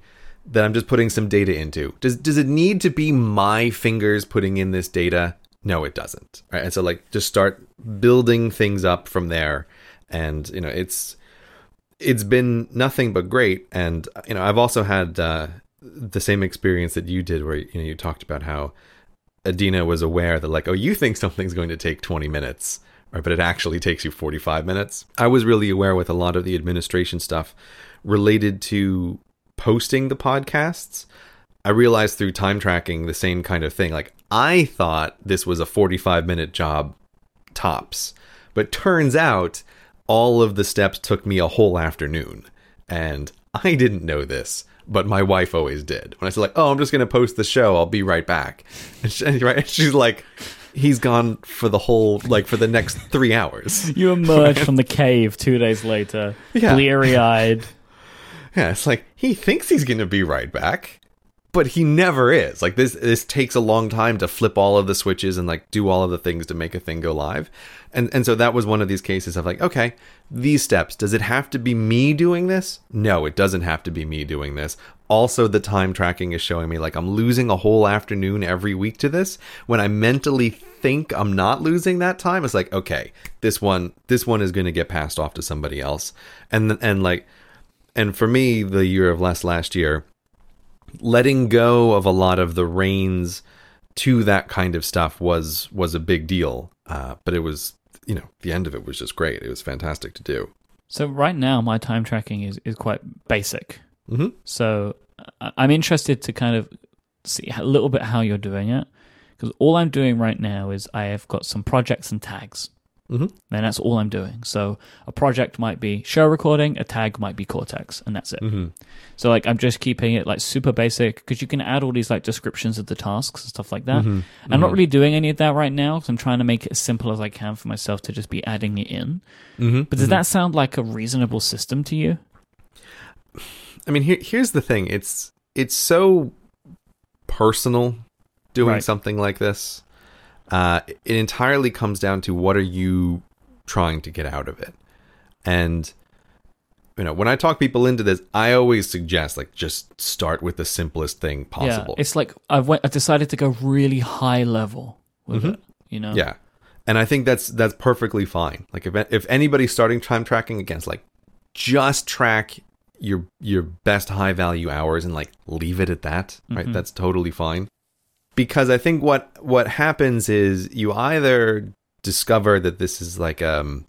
that I'm just putting some data into. Does does it need to be my fingers putting in this data? No, it doesn't. Right? And so like just start building things up from there and you know, it's it's been nothing but great and you know, I've also had uh the same experience that you did where you know you talked about how Adina was aware that like, oh, you think something's going to take 20 minutes, right? But it actually takes you 45 minutes. I was really aware with a lot of the administration stuff related to posting the podcasts. I realized through time tracking the same kind of thing. Like I thought this was a 45 minute job tops, but turns out all of the steps took me a whole afternoon. And I didn't know this, but my wife always did. When I said like, "Oh, I'm just going to post the show. I'll be right back." And she, right, and she's like, "He's gone for the whole like for the next 3 hours." You emerge from the cave two days later, Yeah. bleary eyed. Yeah, it's like he thinks he's going to be right back, but he never is. Like this this takes a long time to flip all of the switches and like do all of the things to make a thing go live. And and so that was one of these cases of like, okay, these steps, does it have to be me doing this? No, it doesn't have to be me doing this. Also, the time tracking is showing me like I'm losing a whole afternoon every week to this. When I mentally think I'm not losing that time, it's like, okay, this one this one is going to get passed off to somebody else. And and like and for me, the year of less last year, letting go of a lot of the reins to that kind of stuff was was a big deal. Uh, but it was, you know, the end of it was just great. It was fantastic to do. So right now, my time tracking is, is quite basic. Mm-hmm. So I'm interested to kind of see a little bit how you're doing it. Because all I'm doing right now is I have got some projects and tags. Mhm. And that's all I'm doing. So a project might be show recording, a tag might be Cortex, and that's it. Mhm. So like I'm just keeping it like super basic because you can add all these like descriptions of the tasks and stuff like that. Mhm. I'm not really doing any of that right now because I'm trying to make it as simple as I can for myself to just be adding it in. Mhm. But does Mhm. that sound like a reasonable system to you? I mean, here, here's the thing. It's it's so personal doing Right. something like this. Uh, it entirely comes down to what are you trying to get out of it, and you know, when I talk people into this, I always suggest like just start with the simplest thing possible. Yeah, it's like I went. I decided to go really high level with Mhm. it. You know. Yeah. And I think that's that's perfectly fine. Like if if anybody's starting time tracking against like just track your your best high value hours and like leave it at that, right? Mhm. That's totally fine. Because I think what what happens is you either discover that this is like um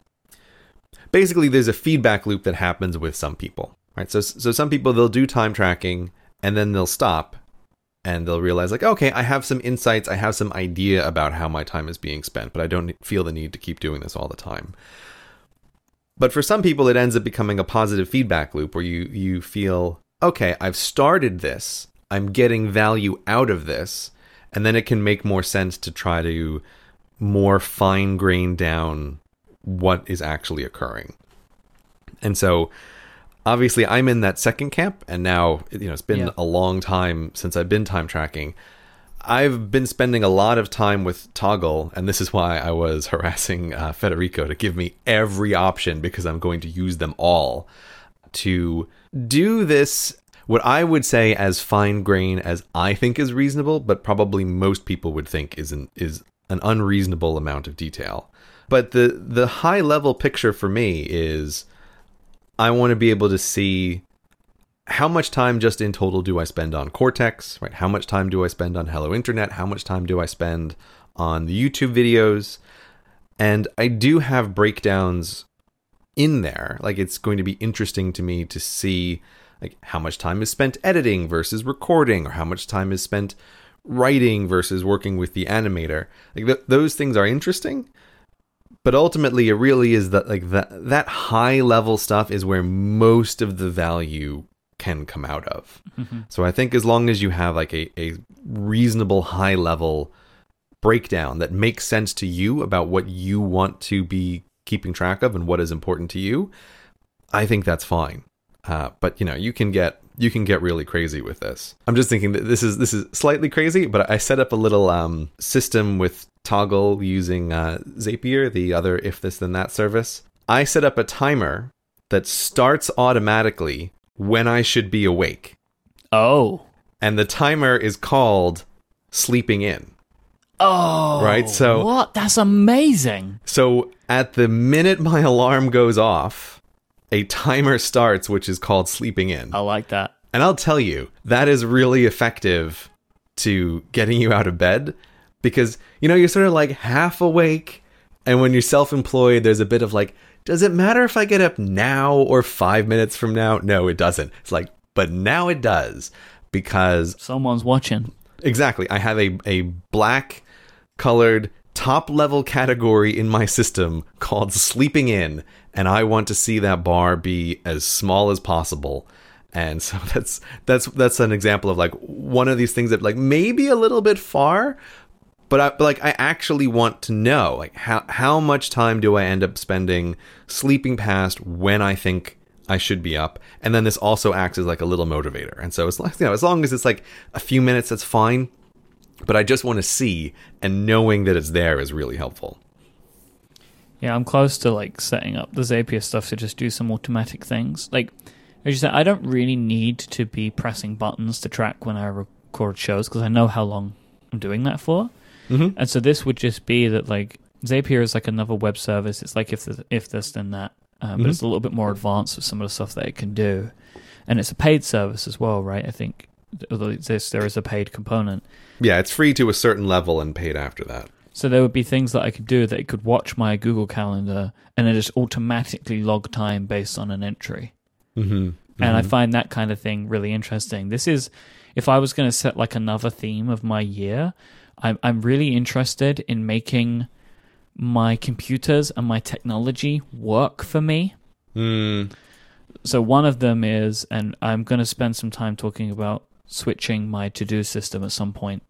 basically there's a feedback loop that happens with some people, right? So so some people they'll do time tracking and then they'll stop and they'll realize like okay i have some insights i have some idea about how my time is being spent but i don't feel the need to keep doing this all the time. But for some people it ends up becoming a positive feedback loop where you you feel okay i've started this. I'm getting value out of this and then it can make more sense to try to more fine grain down what is actually occurring and so obviously I'm in that second camp and now you know it's been Yeah. a long time since I've been time tracking. I've been spending a lot of time with Toggl and this is why I was harassing uh, Federico to give me every option because I'm going to use them all to do this what I would say as fine grain as I think is reasonable but probably most people would think is an is an unreasonable amount of detail. But the the high level picture for me is I want to be able to see how much time just in total do I spend on Cortex, right? How much time do I spend on Hello Internet? How much time do I spend on the YouTube videos? And I do have breakdowns in there. Like it's going to be interesting to me to see like how much time is spent editing versus recording or how much time is spent writing versus working with the animator. Like th- those things are interesting but ultimately it really is that like that that high level stuff is where most of the value can come out of. Mm-hmm. So i think as long as you have like a, a reasonable high level breakdown that makes sense to you about what you want to be keeping track of and what is important to you i think that's fine uh, but you know you can get you can get really crazy with this i'm just thinking that this is this is slightly crazy but i set up a little um, system with Toggl using uh, zapier the other if this then that service i set up a timer that starts automatically when i should be awake Oh. and the timer is called sleeping in Oh. Right, so- what? That's amazing. So at the minute my alarm goes off, a timer starts which is called sleeping in. I like that. And I'll tell you, that is really effective to getting you out of bed because you know you're sort of like half awake and when you're self-employed there's a bit of like does it matter if I get up now or 5 minutes from now? No, it doesn't. It's like but now it does because Someone's watching. Exactly. I have a, a black colored top level category in my system called sleeping in, and I want to see that bar be as small as possible. And so that's that's that's an example of like one of these things that like maybe a little bit far, but I but like I actually want to know like how how much time do I end up spending sleeping past when I think I should be up, and then this also acts as like a little motivator. And so it's like you know as long as it's like a few minutes, that's fine. But I just want to see, and knowing that it's there is really helpful. Yeah, I'm close to like setting up the Zapier stuff to just do some automatic things. Like, as you said, I don't really need to be pressing buttons to track when I record shows because I know how long I'm doing that for. Mm-hmm. And so this would just be that like Zapier is like another web service. It's like if this, if this then that, um, Mhm. but it's a little bit more advanced with some of the stuff that it can do, and it's a paid service as well, right? I think although this there is a paid component. Yeah, it's free to a certain level and paid after that. So there would be things that I could do that it could watch my Google Calendar and it just automatically log time based on an entry. Mm-hmm. And I find that kind of thing really interesting. This is, if I was going to set like another theme of my year, I'm I'm really interested in making my computers and my technology work for me. Mm, So one of them is, and I'm going to spend some time talking about switching my to-do system at some point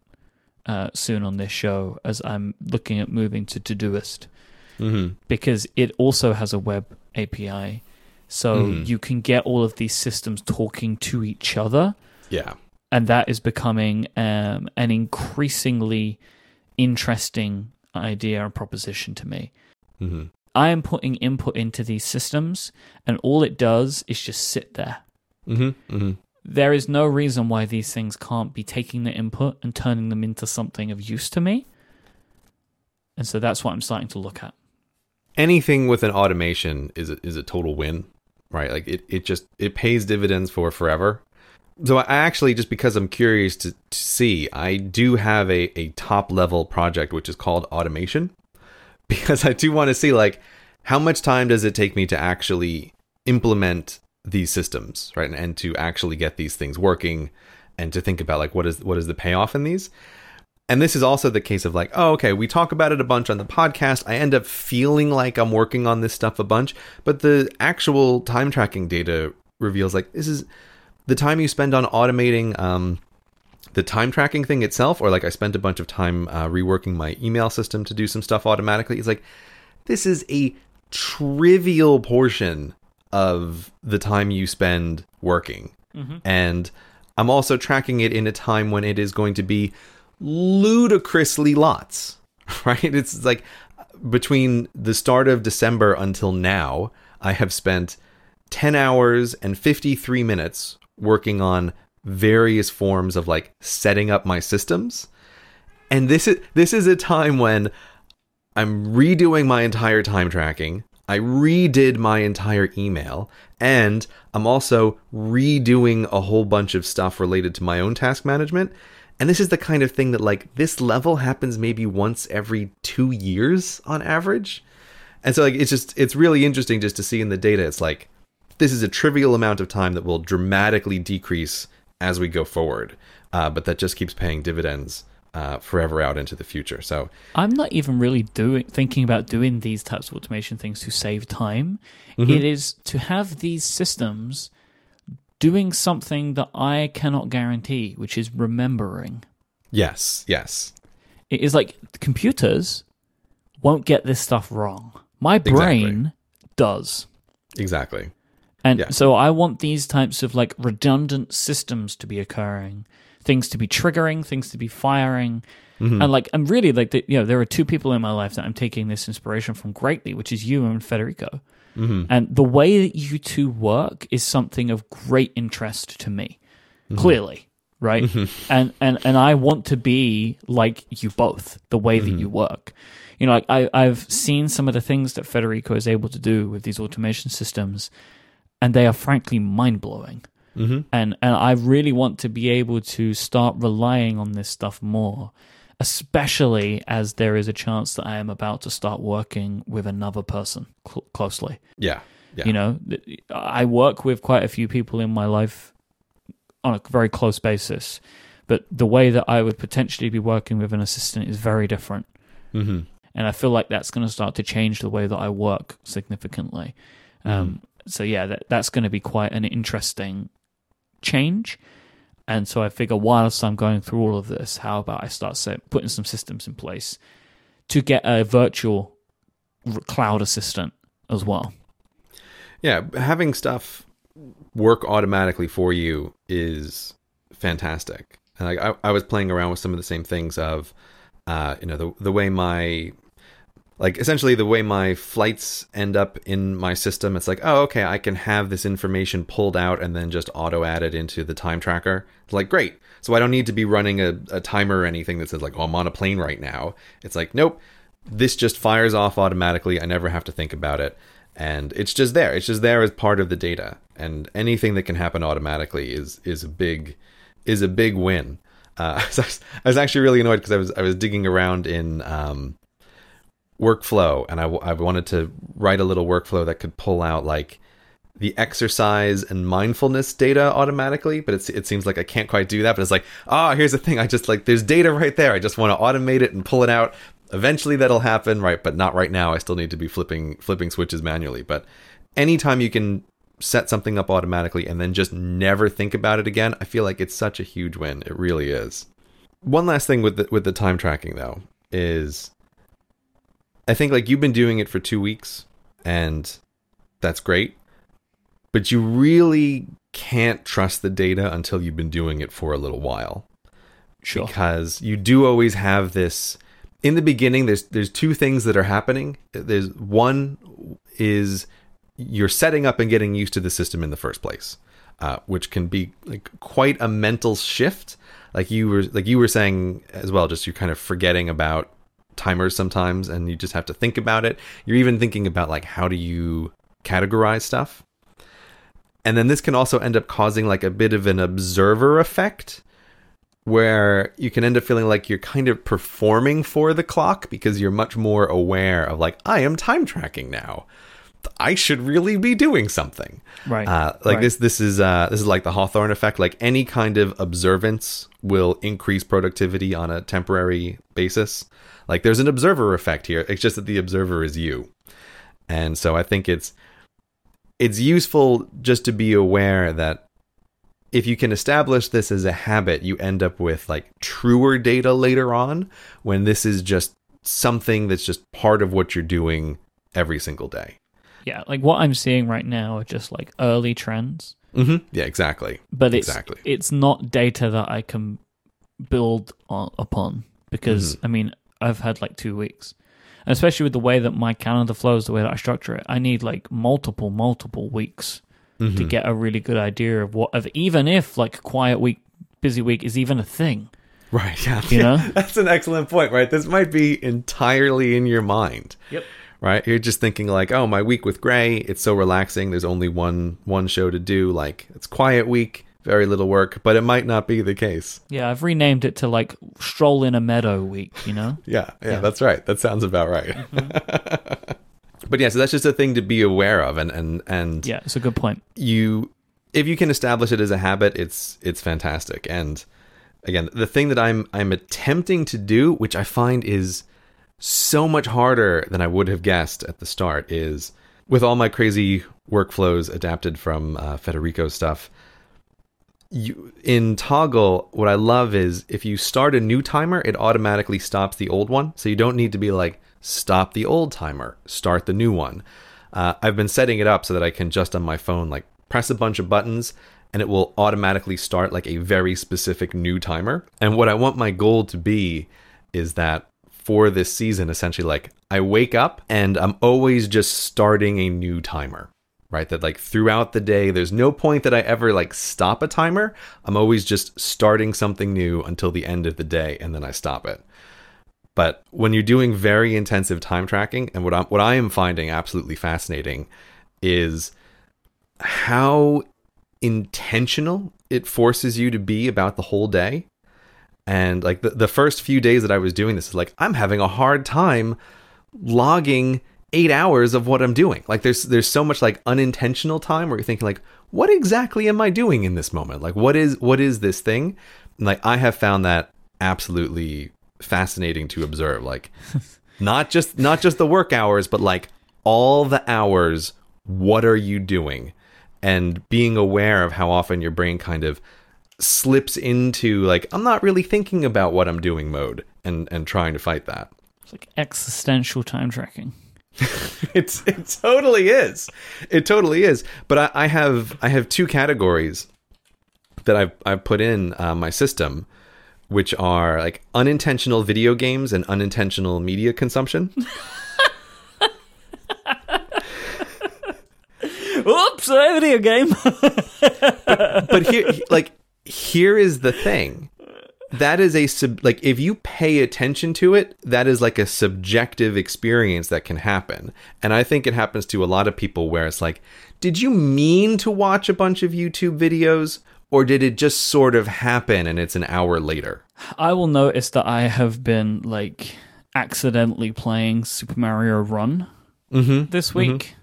uh, soon on this show, as I'm looking at moving to Todoist mm-hmm. because it also has a web API. So Mhm. you can get all of these systems talking to each other, Yeah. and that is becoming um, an increasingly interesting idea and proposition to me. Mm-hmm. I am putting input into these systems, and all it does is just sit there. Mm-hmm. Mm-hmm. There is no reason why these things can't be taking the input and turning them into something of use to me. And so that's what I'm starting to look at. Anything with an automation is a, is a total win, right? Like it, it just it pays dividends for forever. So I actually just because I'm curious to, to see, I do have a, a top level project which is called automation because I do want to see like how much time does it take me to actually implement these systems, right? And, and to actually get these things working and to think about like what is what is the payoff in these. And this is also the case of like, oh, okay, we talk about it a bunch on the podcast. I end up feeling like I'm working on this stuff a bunch, but the actual time tracking data reveals like this is the time you spend on automating um, the time tracking thing itself, or like I spent a bunch of time uh, reworking my email system to do some stuff automatically. It's like this is a trivial portion of the time you spend working. Mm-hmm. And I'm also tracking it in a time when it is going to be ludicrously lots, right? It's like between the start of December until now, I have spent 10 hours and 53 minutes working on various forms of like setting up my systems. And this is this is a time when I'm redoing my entire time tracking. I redid my entire email, and I'm also redoing a whole bunch of stuff related to my own task management. And this is the kind of thing that, like, this level happens maybe once every two years on average. And so, like, it's just, it's really interesting just to see in the data. It's like, this is a trivial amount of time that will dramatically decrease as we go forward, uh, but that just keeps paying dividends uh, forever out into the future. So, I'm not even really doing thinking about doing these types of automation things to save time. Mm-hmm. It is to have these systems doing something that I cannot guarantee, which is remembering. yes, yes. It is like computers won't get this stuff wrong. My brain does. Exactly. And Yeah. so I want these types of like redundant systems to be occurring, things to be triggering, things to be firing. Mm-hmm. And like I'm really like the, you know there are two people in my life that I'm taking this inspiration from greatly, which is you and Federico. Mm-hmm. And the way that you two work is something of great interest to me. Mm-hmm. Clearly, right? And and and I want to be like you both, the way Mm-hmm. that you work. You know, like I I've seen some of the things that Federico is able to do with these automation systems, and they are frankly mind blowing. Mm-hmm. And and I really want to be able to start relying on this stuff more, especially as there is a chance that I am about to start working with another person cl- closely. Yeah. Yeah. You know, I work with quite a few people in my life on a very close basis, but the way that I would potentially be working with an assistant is very different. mm-hmm. And I feel like that's going to start to change the way that I work significantly. Um, so yeah, that, that's going to be quite an interesting change. And so I figure whilst I'm going through all of this, how about I start set, putting some systems in place to get a virtual cloud assistant as well. Yeah, having stuff work automatically for you is fantastic. And like I, I was playing around with some of the same things of, uh, you know, the the way my like essentially the way my flights end up in my system. It's like, oh, okay, I can have this information pulled out and then just auto add it into the time tracker. It's like great. So I don't need to be running a, a timer or anything that says like, oh, I'm on a plane right now. It's like, nope, this just fires off automatically. I never have to think about it. And it's just there. It's just there as part of the data. And anything that can happen automatically is is a big is a big win. Uh, so I, was, I was actually really annoyed because I was I was digging around in um, workflow and I wanted to write a little workflow that could pull out like the exercise and mindfulness data automatically but it seems like i can't quite do that but it's like ah oh, here's the thing i just like there's data right there i just want to automate it and pull it out. Eventually that'll happen right but not right now i still need to be flipping flipping switches manually. But anytime you can set something up automatically and then just never think about it again i feel like it's such a huge win it really is. One last thing with the, with the time tracking though is I think like you've been doing it for 2 weeks and that's great. But you really can't trust the data until you've been doing it for a little while. Sure. Because you do always have this in the beginning there's there's two things that are happening. There's one is you're setting up and getting used to the system in the first place. Uh, which can be like quite a mental shift like you were like you were saying as well just you're kind of forgetting about timers sometimes and you just have to think about it you're even thinking about like how do you categorize stuff and then this can also end up causing like a bit of an observer effect where you can end up feeling like you're kind of performing for the clock because you're much more aware of like I am time tracking now. I should really be doing something. Right. Uh, like right. this this is uh, this is like the Hawthorne effect. Like any kind of observance will increase productivity on a temporary basis. Like there's an observer effect here. It's just that the observer is you. And so I think it's it's useful just to be aware that if you can establish this as a habit, you end up with like truer data later on when this is just something that's just part of what you're doing every single day. Yeah, like what I'm seeing right now are just like early trends. Mm-hmm. Yeah, exactly. But it's Exactly. it's not data that I can build on, upon because Mm-hmm. I mean I've had like two weeks, and especially with the way that my calendar flows, the way that I structure it, I need like multiple multiple weeks Mm-hmm. to get a really good idea of what of even if like quiet week, busy week is even a thing. Right. Yeah. You know? That's an excellent point, right? This might be entirely in your mind. Yep. Right? You're just thinking like, "Oh, my week with Grey, it's so relaxing. There's only one one show to do. Like, it's quiet week, very little work." But it might not be the case. Yeah, I've renamed it to like stroll in a meadow week. You know. Yeah, yeah, Yeah. that's right. That sounds about right. but yeah, so that's just a thing to be aware of and and and Yeah, it's a good point. you if you can establish it as a habit it's it's fantastic and again the thing that i'm i'm attempting to do which i find is so much harder than i would have guessed at the start is with all my crazy workflows adapted from uh, federico's stuff you in Toggl what i love is if you start a new timer it automatically stops the old one. So you don't need to be like stop the old timer start the new one. Uh, i've been setting it up so that i can just on my phone like press a bunch of buttons and it will automatically start like a very specific new timer. And what i want my goal to be is that for this season essentially like i wake up and i'm always just starting a new timer right? That like throughout the day there's no point that i ever like stop a timer. I'm always just starting something new until the end of the day and then i stop it. But when you're doing very intensive time tracking and what i what i am finding absolutely fascinating is how intentional it forces you to be about the whole day. And like the, the first few days that i was doing this is like i'm having a hard time logging eight hours of what I'm doing. Like there's there's so much like unintentional time where you're thinking like, what exactly am I doing in this moment? Like what is what is this thing? And like I have found that absolutely fascinating to observe. Like not just not just the work hours, but like all the hours, what are you doing? And being aware of how often your brain kind of slips into like, I'm not really thinking about what I'm doing mode and and trying to fight that. It's like existential time tracking. it's it totally is. It totally is. But i, I have i have two categories that i've i've put in uh, my system which are like unintentional video games and unintentional media consumption. Oops, a video game. but here like here is the thing that is a sub like if you pay attention to it that is like a subjective experience that can happen and i think it happens to a lot of people where it's like did you mean to watch a bunch of youtube videos or did it just sort of happen and it's an hour later I will notice that I have been like accidentally playing Super Mario Run Mm-hmm. this week.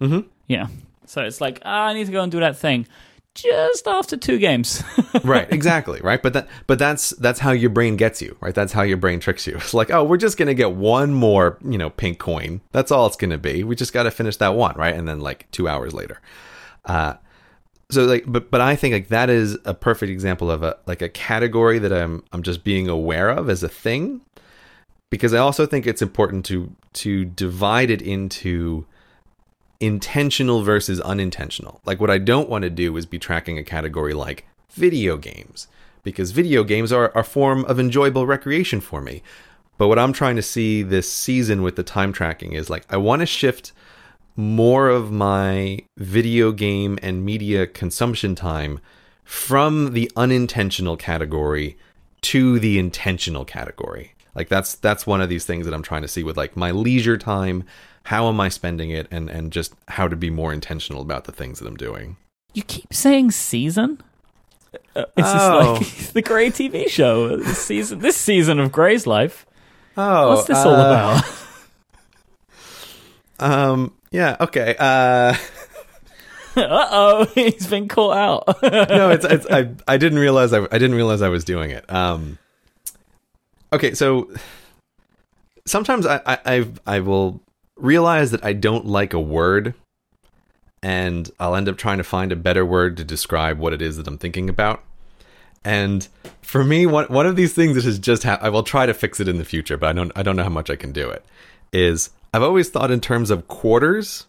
Mm-hmm. Yeah. So it's like, ah, I need to go and do that thing just after two games. right exactly right? But that but that's that's how your brain gets you right? That's how your brain tricks you. It's like oh we're just gonna get one more you know pink coin. That's all it's gonna be. We just gotta finish that one right? And then like two hours later. Uh so like but but i think like that is a perfect example of a like a category that i'm i'm just being aware of as a thing. Because i also think it's important to to divide it into intentional versus unintentional. Like what I don't want to do is be tracking a category like video games because video games are a form of enjoyable recreation for me. But what I'm trying to see this season with the time tracking is like I want to shift more of my video game and media consumption time from the unintentional category to the intentional category. Like that's that's one of these things that I'm trying to see with like my leisure time, how am I spending it and and just how to be more intentional about the things that I'm doing. you keep saying season? Uh, It's Oh. just like the Grey TV show. This season, this season of Grey's life. Oh, What's this all about? Um yeah, okay. Uh uh oh, he's been caught out. no, it's, it's I I didn't realize I, I didn't realize I was doing it. Um, okay, so sometimes I I I've, I will realize that I don't like a word, and I'll end up trying to find a better word to describe what it is that I'm thinking about. And for me, one one of these things that has just ha- I will try to fix it in the future, but I don't I don't know how much I can do it. Is I've always thought in terms of quarters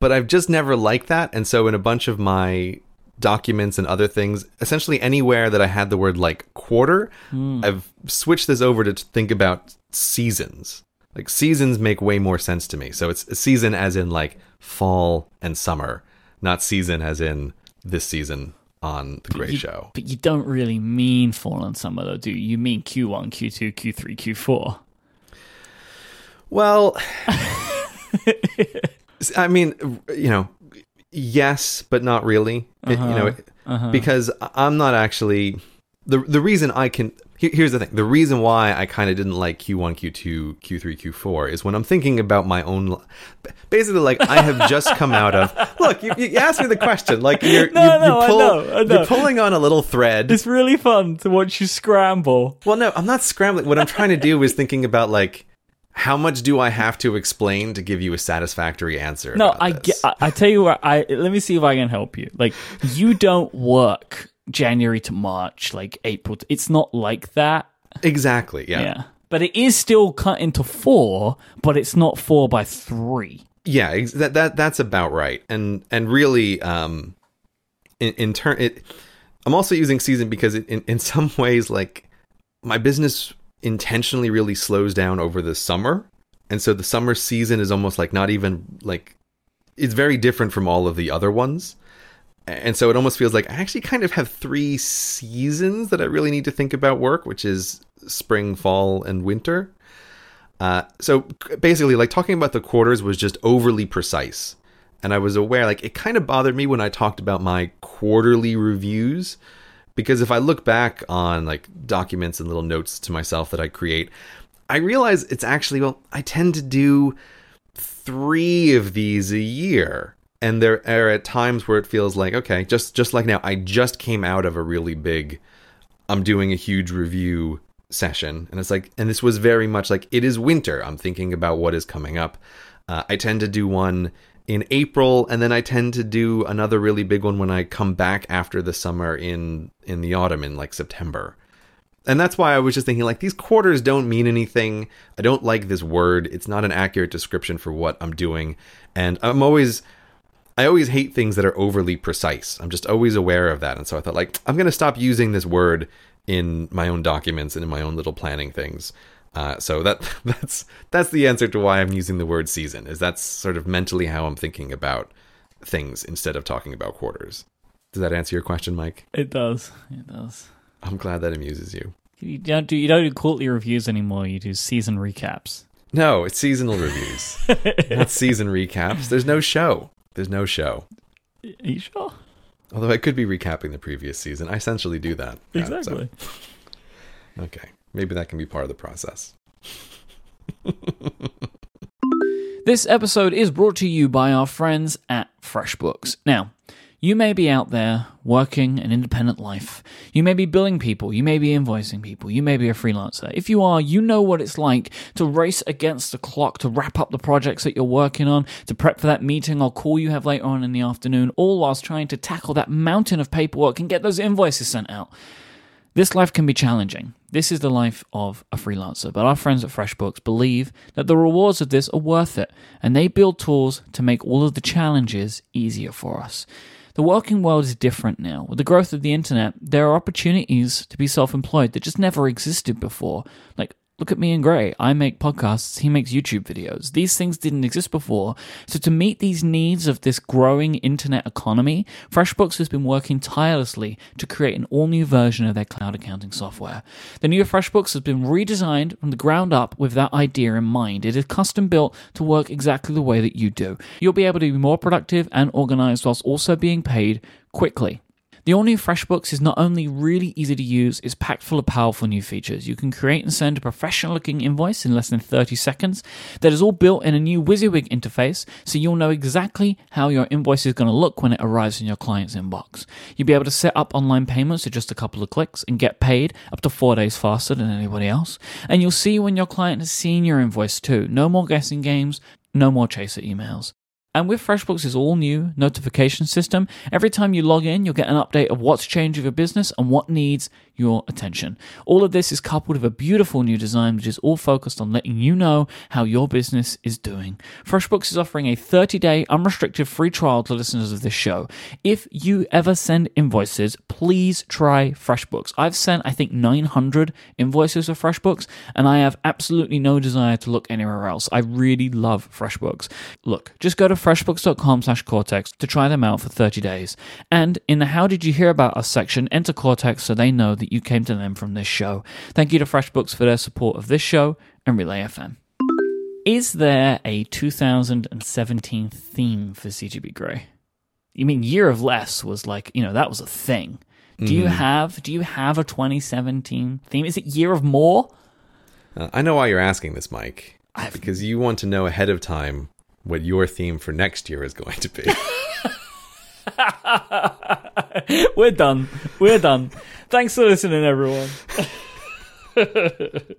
but I've just never liked that. And so in a bunch of my documents and other things, essentially anywhere that I had the word like quarter, hmm. I've switched this over to think about seasons. Like seasons make way more sense to me. So it's a season as in like fall and summer, not season as in this season on the Grey you, Show. But you don't really mean fall and summer, though, do you? You mean Q1, Q2, Q3, Q4. Well, I mean, you know, yes, but not really. It- you know, Uh-huh. because I'm not actually the the reason I can. Here- Here's the thing: the reason why I kind of didn't like Q1, Q2, Q3, Q4 is when I'm thinking about my own. li- Basically, like I have just come out of. Look, you, you asked me the question. Like you're No, you, no, you I know, I know. you're pulling on a little thread. It's really fun to watch you scramble. Well, no, I'm not scrambling. What I'm trying to do is thinking about like how much do I have to explain to give you a satisfactory answer? No, I get. I, I tell you what. I let me see if I can help you. Like you don't work January to March, like April. To, it's not like that. exactly. Yeah. Yeah, but it is still cut into four, but it's not four by three. Yeah, ex- that that that's about right. And and really, um, in in turn, it. I'm also using season because it, in in some ways, like my business intentionally really slows down over the summer, and so the summer season is almost like not even like it's very different from all of the other ones. And so it almost feels like I actually kind of have three seasons that I really need to think about work, which is spring, fall, and winter. Uh, so basically, like talking about the quarters was just overly precise. And I was aware, like, it kind of bothered me when I talked about my quarterly reviews. Because if I look back on like documents and little notes to myself that I create, I realize it's actually, well, I tend to do three of these a year. And there are at times where it feels like, okay, just just like now, I just came out of a really big I'm doing a huge review session, and it's like, and this was very much like it is winter. I'm thinking about what is coming up. Uh, I tend to do one in April, and then I tend to do another really big one when I come back after the summer in in the autumn in like September. And that's why I was just thinking like these quarters don't mean anything. I don't like this word. It's not an accurate description for what I'm doing, and I'm always I always hate things that are overly precise. I'm just always aware of that. And so I thought, like, I'm going to stop using this word in my own documents and in my own little planning things. Uh, so that that's that's the answer to why I'm using the word season. Is that's sort of mentally how I'm thinking about things instead of talking about quarters. Does that answer your question, Myke? It does. It does. I'm glad that amuses you. You don't do you don't do quarterly reviews anymore. You do season recaps. No, it's seasonal reviews, not season recaps. There's no show. There's no show. Are you sure? Although I could be recapping the previous season. I essentially do that. Yeah, so- Exactly. Okay. Maybe that can be part of the process. This episode is brought to you by our friends at FreshBooks. Now, you may be out there working an independent life. You may be billing people. You may be invoicing people. You may be a freelancer. If you are, you know what it's like to race against the clock to wrap up the projects that you're working on, to prep for that meeting or call you have later on in the afternoon, all whilst trying to tackle that mountain of paperwork and get those invoices sent out. This life can be challenging. This is the life of a freelancer, but our friends at FreshBooks believe that the rewards of this are worth it, and they build tools to make all of the challenges easier for us. The working world is different now. With the growth of the internet, there are opportunities to be self employed that just never existed before. Like Look at me and Grey. I make podcasts, he makes YouTube videos. These things didn't exist before. So, to meet these needs of this growing internet economy, FreshBooks has been working tirelessly to create an all new version of their cloud accounting software. The new FreshBooks has been redesigned from the ground up with that idea in mind. It is custom built to work exactly the way that you do. You'll be able to be more productive and organized whilst also being paid quickly. The all new FreshBooks is not only really easy to use, it's packed full of powerful new features. You can create and send a professional looking invoice in less than 30 seconds that is all built in a new WYSIWYG interface, so you'll know exactly how your invoice is going to look when it arrives in your client's inbox. You'll be able to set up online payments with just a couple of clicks and get paid up to four days faster than anybody else. And you'll see when your client has seen your invoice too. No more guessing games, no more chaser emails. And with FreshBooks' all new notification system, every time you log in, you'll get an update of what's changed with your business and what needs your attention. All of this is coupled with a beautiful new design, which is all focused on letting you know how your business is doing. FreshBooks is offering a 30 day unrestricted free trial to listeners of this show. If you ever send invoices, please try FreshBooks. I've sent, I think, 900 invoices of FreshBooks, and I have absolutely no desire to look anywhere else. I really love FreshBooks. Look, just go to freshbooks.com slash Cortex to try them out for 30 days. And in the How Did You Hear About Us section, enter Cortex so they know that you came to them from this show. Thank you to FreshBooks for their support of this show and Relay FM. Is there a 2017 theme for CGP Grey? You mean Year of Less was like, you know, that was a thing. Do you have do you have a 2017 theme? Is it Year of More? Uh, I know why you're asking this, Myke. I've- Because you want to know ahead of time what your theme for next year is going to be. We're done. We're done. Thanks for listening, everyone.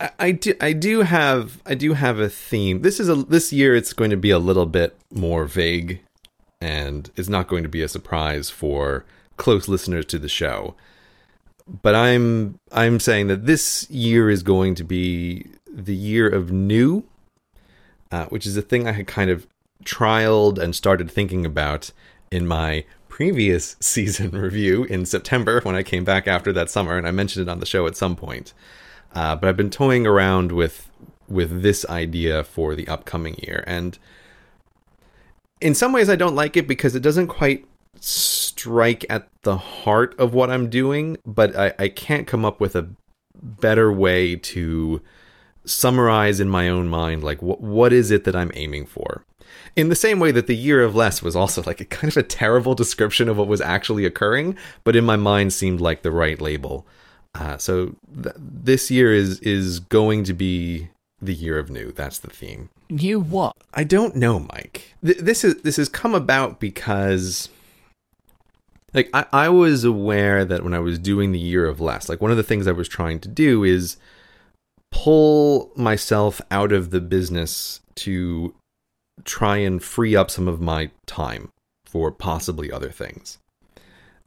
I, I do I do have I do have a theme. This is a this year it's going to be a little bit more vague and it's not going to be a surprise for close listeners to the show. But I'm I'm saying that this year is going to be the year of new, uh, which is a thing I had kind of trialed and started thinking about in my previous season review in September when I came back after that summer, and I mentioned it on the show at some point. Uh, but I've been toying around with with this idea for the upcoming year, and in some ways I don't like it because it doesn't quite strike at the heart of what I'm doing, but I, I can't come up with a better way to summarize in my own mind like what what is it that I'm aiming for. In the same way that the year of less was also like a kind of a terrible description of what was actually occurring, but in my mind seemed like the right label. Uh, so th- this year is is going to be the year of new. That's the theme. New what? I don't know, Myke. Th- this is this has come about because like I, I was aware that when I was doing the year of less, like one of the things I was trying to do is pull myself out of the business to try and free up some of my time for possibly other things.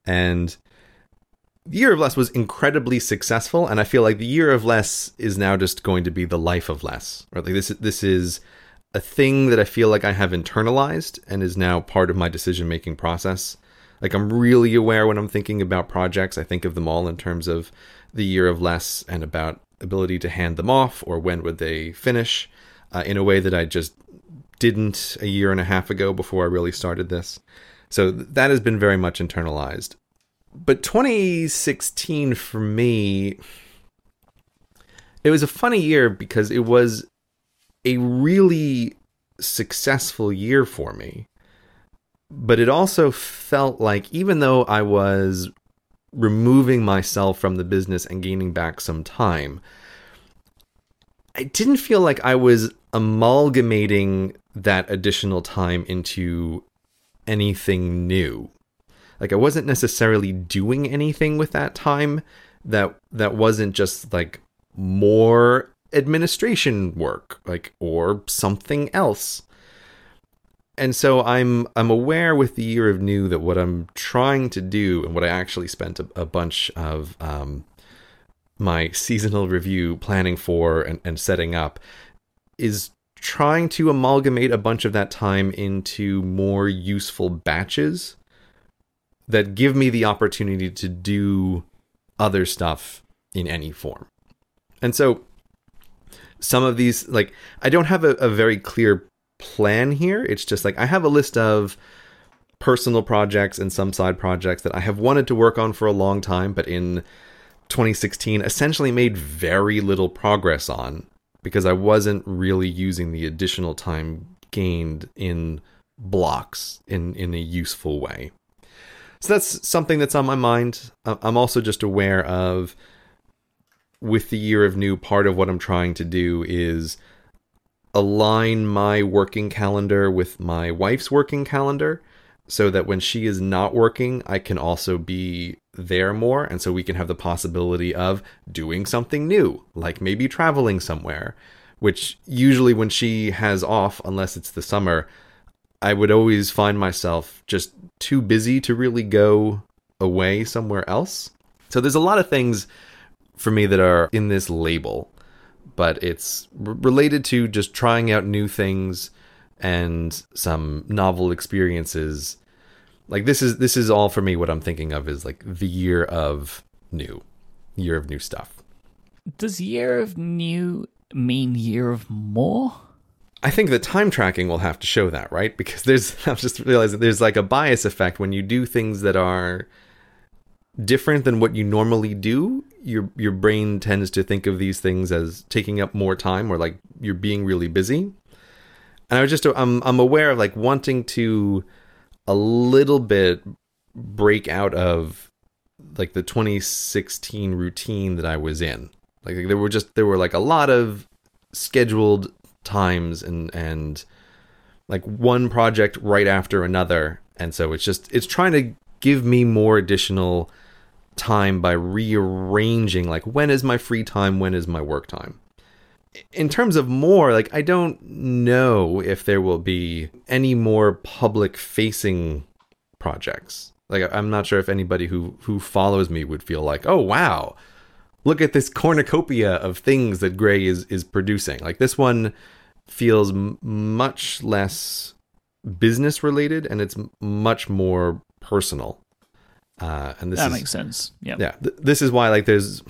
And the year of less was incredibly successful, and I feel like the year of less is now just going to be the life of less. Right? Like this, this is a thing that I feel like I have internalized and is now part of my decision making process. Like I'm really aware when I'm thinking about projects, I think of them all in terms of the year of less and about ability to hand them off or when would they finish uh, in a way that I just didn't a year and a half ago before I really started this. So th- that has been very much internalized. But 2016 for me, it was a funny year because it was a really successful year for me. But it also felt like, even though I was removing myself from the business and gaining back some time, I didn't feel like I was amalgamating that additional time into anything new. Like I wasn't necessarily doing anything with that time that that wasn't just like more administration work, like or something else. And so I'm I'm aware with the year of new that what I'm trying to do and what I actually spent a, a bunch of um, my seasonal review planning for and, and setting up is trying to amalgamate a bunch of that time into more useful batches that give me the opportunity to do other stuff in any form. And so some of these, like, I don't have a, a very clear plan here. It's just like I have a list of personal projects and some side projects that I have wanted to work on for a long time, but in 2016 essentially made very little progress on because I wasn't really using the additional time gained in blocks in in a useful way. So that's something that's on my mind. I'm also just aware of with the year of new part of what I'm trying to do is align my working calendar with my wife's working calendar so that when she is not working, I can also be there more. And so we can have the possibility of doing something new, like maybe traveling somewhere, which usually when she has off, unless it's the summer, I would always find myself just too busy to really go away somewhere else. So there's a lot of things for me that are in this label, but it's r- related to just trying out new things and some novel experiences. Like this is this is all for me what i'm thinking of is like the year of new year of new stuff. Does year of new mean year of more? i think the time tracking will have to show that right? Because there's i've just realized that there's like a bias effect when you do things that are different than what you normally do your your brain tends to think of these things as taking up more time or like you're being really busy and i was just i'm i'm aware of like wanting to a little bit break out of like the 2016 routine that I was in. Like there were just there were like a lot of scheduled times and and like one project right after another and so it's just it's trying to give me more additional time by rearranging like when is my free time when is my work time in terms of more, like I don't know if there will be any more public facing projects. Like I'm not sure if anybody who who follows me would feel like, "Oh wow, look at this cornucopia of things that Grey is is producing." Like this one feels m- much less business related and it's much more personal. Uh, and this that is, makes sense. Yeah. yeah th- this is why like there's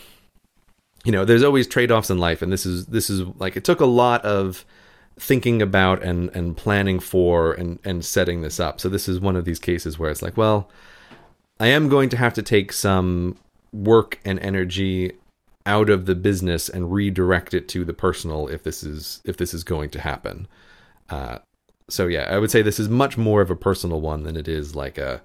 you know there's always trade-offs in life and this is this is like it took a lot of thinking about and and planning for and and setting this up so this is one of these cases where it's like well i am going to have to take some work and energy out of the business and redirect it to the personal if this is if this is going to happen uh so yeah i would say this is much more of a personal one than it is like a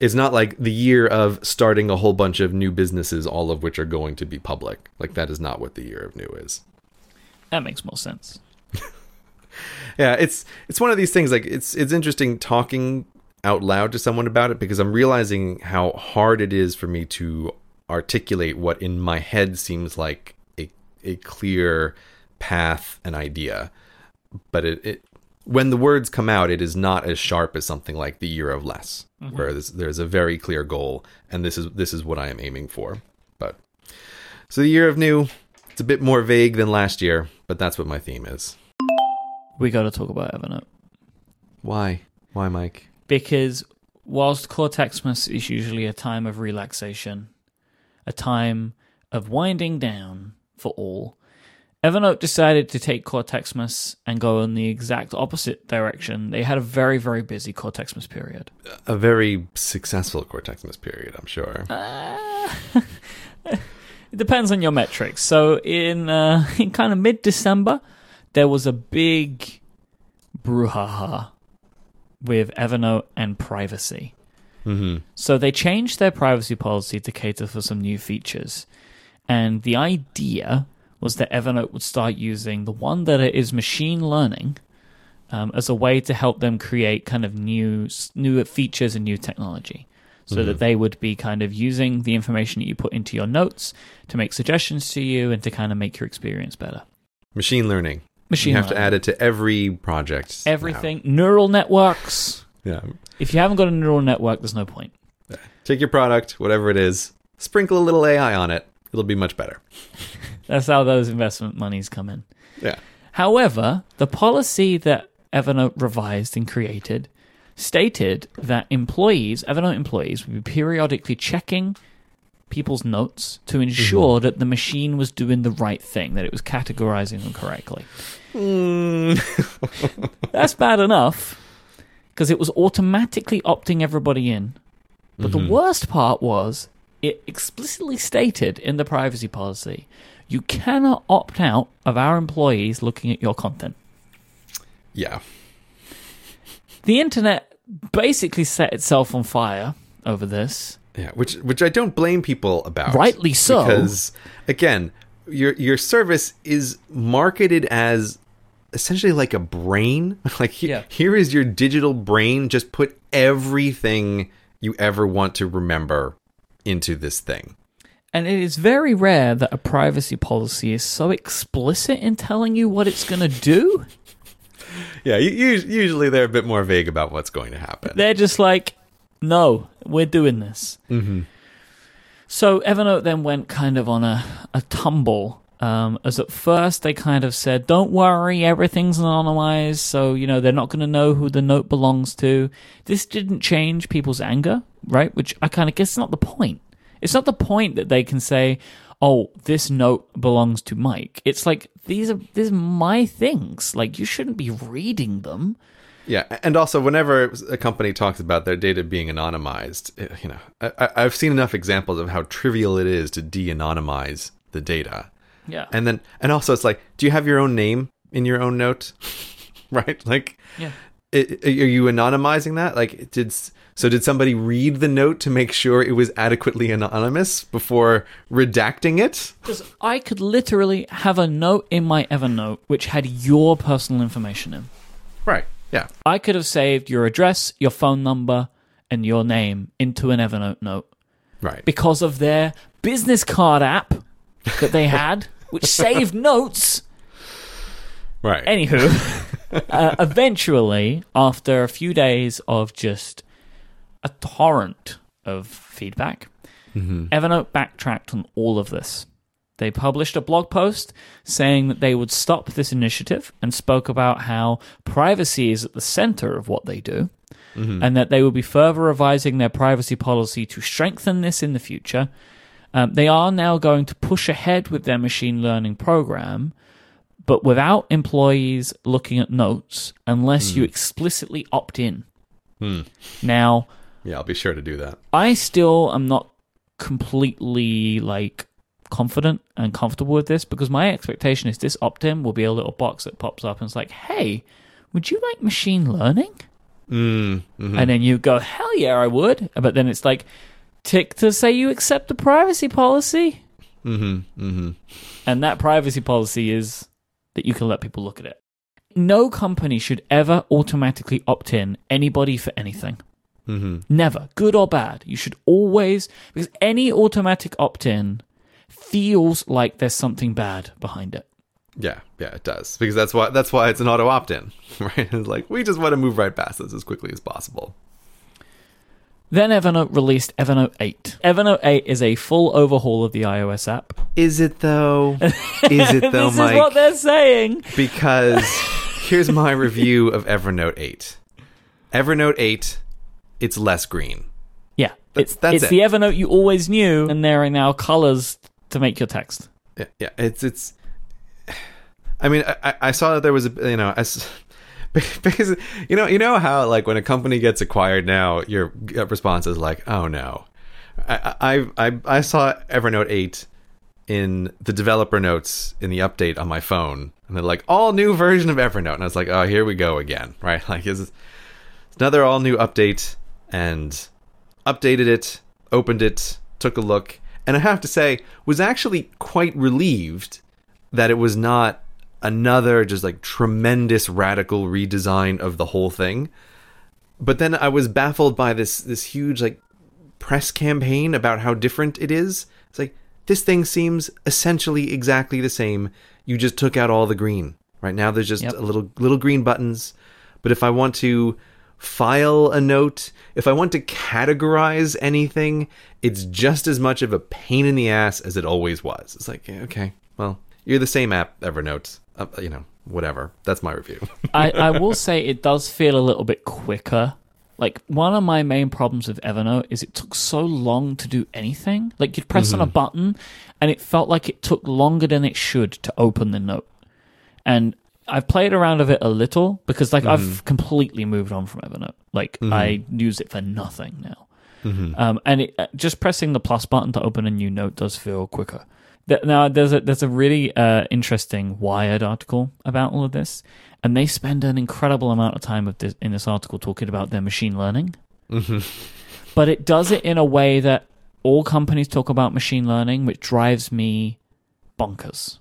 it's not like the year of starting a whole bunch of new businesses, all of which are going to be public. Like that is not what the year of new is. That makes more sense. Yeah, it's it's one of these things. Like it's it's interesting talking out loud to someone about it because I'm realizing how hard it is for me to articulate what in my head seems like a a clear path and idea, but it, it when the words come out, it is not as sharp as something like the year of less, mm-hmm. where there's, there's a very clear goal, and this is this is what I am aiming for. But so the year of new, it's a bit more vague than last year, but that's what my theme is. We got to talk about Evernote Why? Why, Myke? because whilst Cortexmas is usually a time of relaxation, a time of winding down for all, Evernote decided to take Cortexmas and go in the exact opposite direction. They had a very, very busy Cortexmas period. A very successful Cortexmas period, I'm sure. It depends on your metrics. So in uh, in kind of mid December, there was a big brouhaha with Evernote and privacy. hmm So they changed their privacy policy to cater for some new features. And the idea was that Evernote would start using the one that is machine learning um, as a way to help them create kind of new new features and new technology. So that they would be kind of using the information that you put into your notes to make suggestions to you and to kind of make your experience better. Machine learning. Machine you have learning. to add it to every project. now. Everything, neural networks. Yeah. If you haven't got a neural network, there's no point. Take your product, whatever it is, sprinkle a little AI on it. It'll be much better. That's how those investment monies come in. Yeah. However, the policy that Evernote revised and created stated that employees, Evernote employees, would be periodically checking people's notes to ensure mm-hmm. that the machine was doing the right thing, that it was categorizing them correctly. Mm. That's bad enough because it was automatically opting everybody in. But the mm-hmm. worst part was it explicitly stated in the privacy policy you cannot opt out of our employees looking at your content. Yeah. The internet basically set itself on fire over this. Yeah, which which I don't blame people about. Rightly so. Because again, your your service is marketed as essentially like a brain. Like Yeah. here is your digital brain. Just put everything you ever want to remember into this thing. And it is very rare that a privacy policy is so explicit in telling you what it's going to do. Yeah, usually they're a bit more vague about what's going to happen. They're just like, no, we're doing this. Mm-hmm. So Evernote then went kind of on a, a tumble. Um, as at first they kind of said, don't worry, everything's anonymized, so, you know, they're not going to know who the note belongs to. This didn't change people's anger, right? Which I kind of guess is not the point. It's not the point that they can say, oh, this note belongs to Myke. It's like, these are, these are my things. Like, you shouldn't be reading them. Yeah, and also whenever a company talks about their data being anonymized, eh, you know, I, I've seen enough examples of how trivial it is to de-anonymize the data. Yeah. And then, and also, it's like, do you have your own name in your own note? right? Like, Yeah. i- are you anonymizing that? Like, did so? Did somebody read the note to make sure it was adequately anonymous before redacting it? Because I could literally have a note in my Evernote which had your personal information in. Right. Yeah. I could have saved your address, your phone number, and your name into an Evernote note Right. because of their business card app that they had, which saved notes. right. Anywho, uh, eventually, after a few days of just a torrent of feedback, mm-hmm. Evernote backtracked on all of this. They published a blog post saying that they would stop this initiative and spoke about how privacy is at the center of what they do mm-hmm. and that they will be further revising their privacy policy to strengthen this in the future. Um, they are now going to push ahead with their machine learning program, but without employees looking at notes unless you hmm. explicitly opt in. Hmm. Now, yeah, I'll be sure to do that. I still am not completely like confident and comfortable with this because my expectation is this opt-in will be a little box that pops up and it's like, "Hey, would you like machine learning?" Mm, mhm. And then you go, "Hell yeah, I would." But then it's like, tick to say you accept the privacy policy, Mm-hmm. Mm-hmm. and that privacy policy is that you can let people look at it. No company should ever automatically opt in anybody for anything. Mm-hmm. Never, good or bad. You should always, because any automatic opt in feels like there's something bad behind it. Yeah, yeah, it does because that's why that's why it's an auto opt-in, right? It's like we just want to move right past this as quickly as possible. Then Evernote released Evernote 8. Evernote 8 is a full overhaul of the iOS app. Is it though? Is it though, this Myke? is what they're saying. because here's my review of Evernote 8. Evernote 8, it's less green. Yeah, That's- it's, that's it's it. the Evernote you always knew, and there are now colors to make your text. Yeah, yeah it's it's. I mean, I, I- saw that there was a you know as because you know you know how like when a company gets acquired now your response is like oh no, I I I, I saw Evernote eight in the developer notes in the update on my phone and they're like all new version of Evernote and I was like oh here we go again right like is it's another all new update and updated it, opened it, took a look, and I have to say, was actually quite relieved that it was not another just like tremendous radical redesign of the whole thing. But then I was baffled by this this huge like press campaign about how different it is. It's like this thing seems essentially exactly the same. You just took out all the green. Right now there's just Yep. a little little green buttons. But if I want to file a note, if I want to categorize anything, it's just as much of a pain in the ass as it always was. It's like, okay, well, you're the same app, Evernote. Uh, you know, whatever. That's my review. I, I will say it does feel a little bit quicker. Like one of my main problems with Evernote is it took so long to do anything. Like you'd press on a button and it felt like it took longer than it should to open the note. And I've played around with it a little because like I've completely moved on from Evernote. Like I use it for nothing now. Um, and it, uh, just pressing the plus button to open a new note does feel quicker. Now there's a there's a really uh, interesting Wired article about all of this, and they spend an incredible amount of time of this, in this article talking about their machine learning. But it does it in a way that all companies talk about machine learning, which drives me bonkers.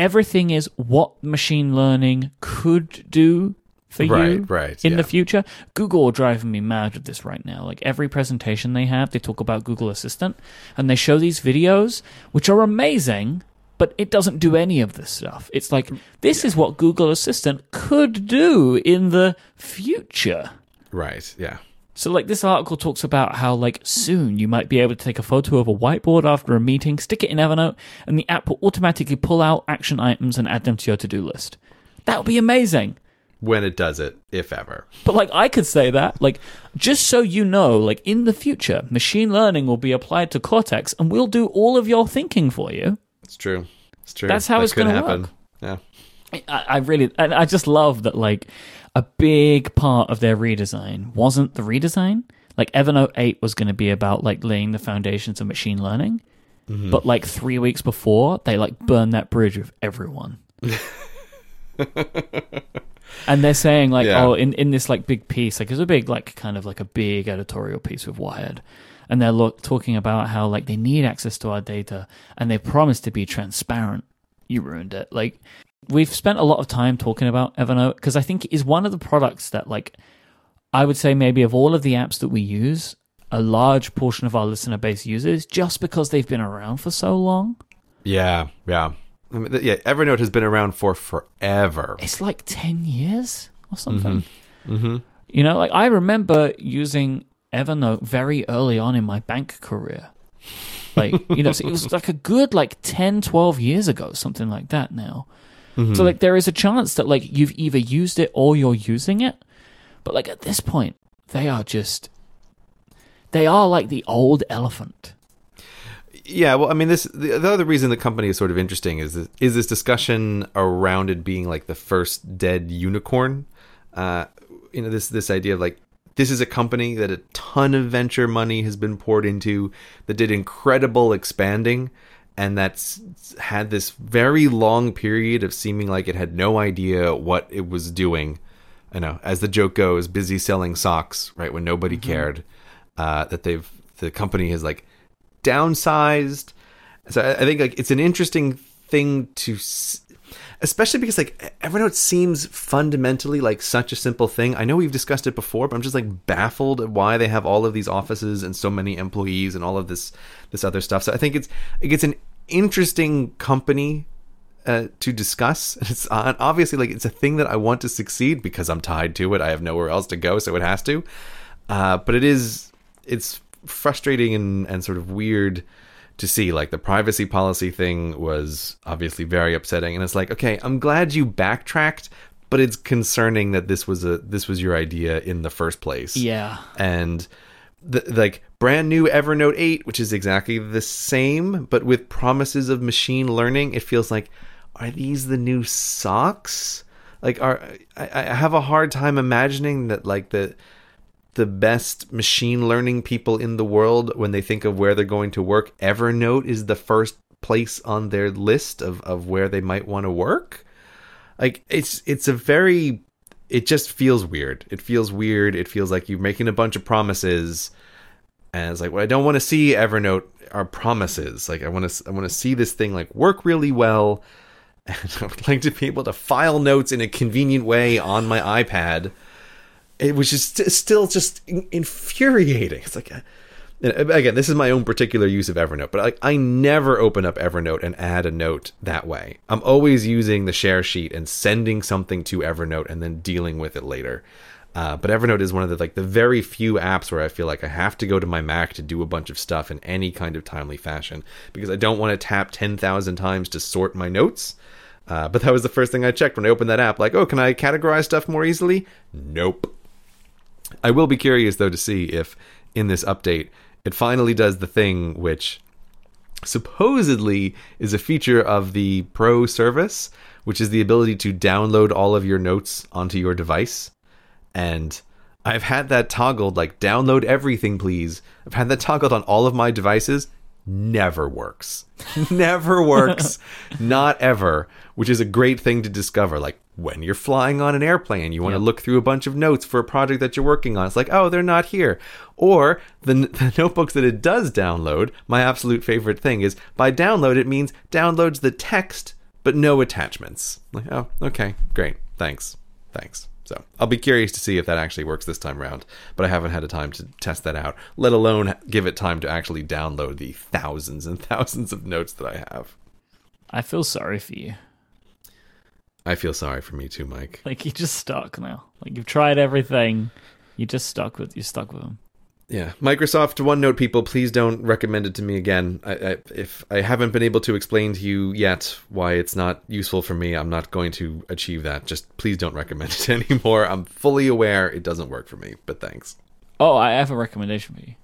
Everything is what machine learning could do for you Right, right, in yeah. the future. Google are driving me mad with this right now. Like every presentation they have, they talk about Google Assistant and they show these videos, which are amazing, but it doesn't do any of this stuff. It's like, this is what Google Assistant could do in the future. right, yeah. So, like, this article talks about how, like, soon you might be able to take a photo of a whiteboard after a meeting, stick it in Evernote, and the app will automatically pull out action items and add them to your to do list. That would be amazing. When it does it, if ever. But, like, I could say that, like, just so you know, like, in the future, machine learning will be applied to Cortex and we'll do all of your thinking for you. It's true. It's true. That's how That it's gonna happen. work. Yeah. I, I really, and I just love that, like, a big part of their redesign wasn't the redesign. Like, Evernote 8 was going to be about, like, laying the foundations of machine learning. Mm-hmm. But, like, three weeks before, they, like, burned that bridge with everyone. and they're saying, like, Yeah. oh, in, in this, like, big piece, like, it's a big, like, kind of like a big editorial piece with Wired. And they're look, talking about how, like, they need access to our data and they promise to be transparent. You ruined it. Like, we've spent a lot of time talking about Evernote because I think it is one of the products that, like, I would say maybe of all of the apps that we use, a large portion of our listener base uses just because they've been around for so long. Yeah, yeah. I mean, yeah, Evernote has been around for forever. It's like 10 years or something. Mm-hmm. You know, like I remember using Evernote very early on in my bank career. Like, you know, so it was like a good like 10, 12 years ago, something like that now. So like there is a chance that like you've either used it or you're using it. But like at this point, they are just they are like the old elephant. Yeah, well, I mean, this the, the other reason the company is sort of interesting is this, is this discussion around it being like the first dead unicorn. Uh, you know, this this idea of like this is a company that a ton of venture money has been poured into that did incredible expanding and that's had this very long period of seeming like it had no idea what it was doing. I know, as the joke goes, busy selling socks, right when nobody cared. Uh, that they've the company has like downsized. So I, I think like it's an interesting thing to, s- especially because like Evernote seems fundamentally like such a simple thing. I know we've discussed it before, but I'm just like baffled at why they have all of these offices and so many employees and all of this this other stuff. So I think it's it's an interesting company uh, to discuss. It's uh, obviously like it's a thing that I want to succeed because I'm tied to it. I have nowhere else to go, so it has to. Uh, but it is it's frustrating and, and sort of weird to see. Like the privacy policy thing was obviously very upsetting, and it's like, okay, I'm glad you backtracked, but it's concerning that this was a this was your idea in the first place Yeah. and the, like brand new Evernote 8, which is exactly the same, but with promises of machine learning. It feels like, are these the new socks? Like, are I, I have a hard time imagining that like the the best machine learning people in the world when they think of where they're going to work, Evernote is the first place on their list of, of where they might want to work. Like it's it's a very it just feels weird. It feels weird. It feels like you're making a bunch of promises, and it's like what I don't want to see Evernote are promises. Like I want to I want to see this thing like work really well, and I would like to be able to file notes in a convenient way on my iPad, it, which is still just infuriating. It's like, uh, and again, this is my own particular use of Evernote, but I, I never open up Evernote and add a note that way. I'm always using the share sheet and sending something to Evernote and then dealing with it later. Uh, but Evernote is one of the like the very few apps where I feel like I have to go to my Mac to do a bunch of stuff in any kind of timely fashion because I don't want to tap ten thousand times to sort my notes. Uh, but that was the first thing I checked when I opened that app. Like, oh, can I categorize stuff more easily? Nope. I will be curious though to see if in this update it finally does the thing which supposedly is a feature of the Pro service, which is the ability to download all of your notes onto your device. And I've had that toggled like download everything, please. I've had that toggled on all of my devices. Never works. Never works. Not ever, which is a great thing to discover. Like when you're flying on an airplane, you want to look through a bunch of notes for a project that you're working on. It's like, oh, they're not here. Or the, the notebooks that it does download, my absolute favorite thing is by download, it means downloads the text, but no attachments. Like, oh, okay, great. Thanks. Thanks. So I'll be curious to see if that actually works this time around, but I haven't had a time to test that out, let alone give it time to actually download the thousands and thousands of notes that I have. I feel sorry for you. I feel sorry for me too, Myke. Like you're just stuck now. Like you've tried everything. You're just stuck with you're stuck with them. Yeah, Microsoft OneNote people, please don't recommend it to me again. I, I, if I haven't been able to explain to you yet why it's not useful for me, I'm not going to achieve that. Just please don't recommend it anymore. I'm fully aware it doesn't work for me, but thanks. Oh, I have a recommendation for you.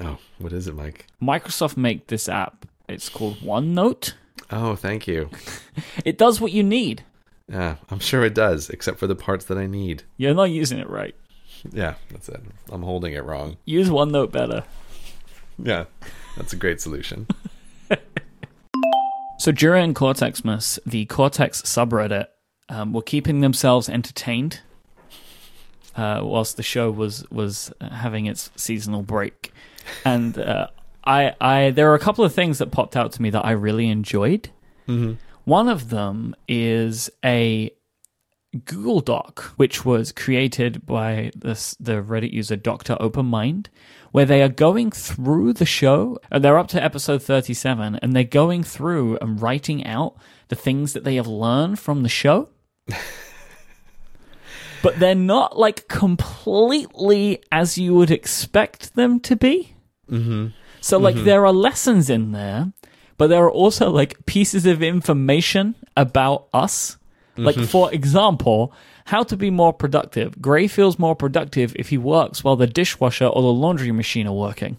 Oh, what is it, Myke? Microsoft make this app. It's called OneNote. Oh, thank you. It does what you need. Yeah, I'm sure it does, except for the parts that I need. You're not using it right. Yeah, that's it. I'm holding it wrong. Use OneNote better. Yeah, that's a great solution. So during Cortexmas, the Cortex subreddit um, were keeping themselves entertained uh, whilst the show was was having its seasonal break, and uh, I I there are a couple of things that popped out to me that I really enjoyed. One of them is a Google Doc, which was created by this, the Reddit user Dr. OpenMind, where they are going through the show, and they're up to episode 37, and they're going through and writing out the things that they have learned from the show. but they're not like completely as you would expect them to be. Mm-hmm. So, like, there are lessons in there, but there are also like pieces of information about us. Like, for example, how to be more productive. Grey feels more productive if he works while the dishwasher or the laundry machine are working.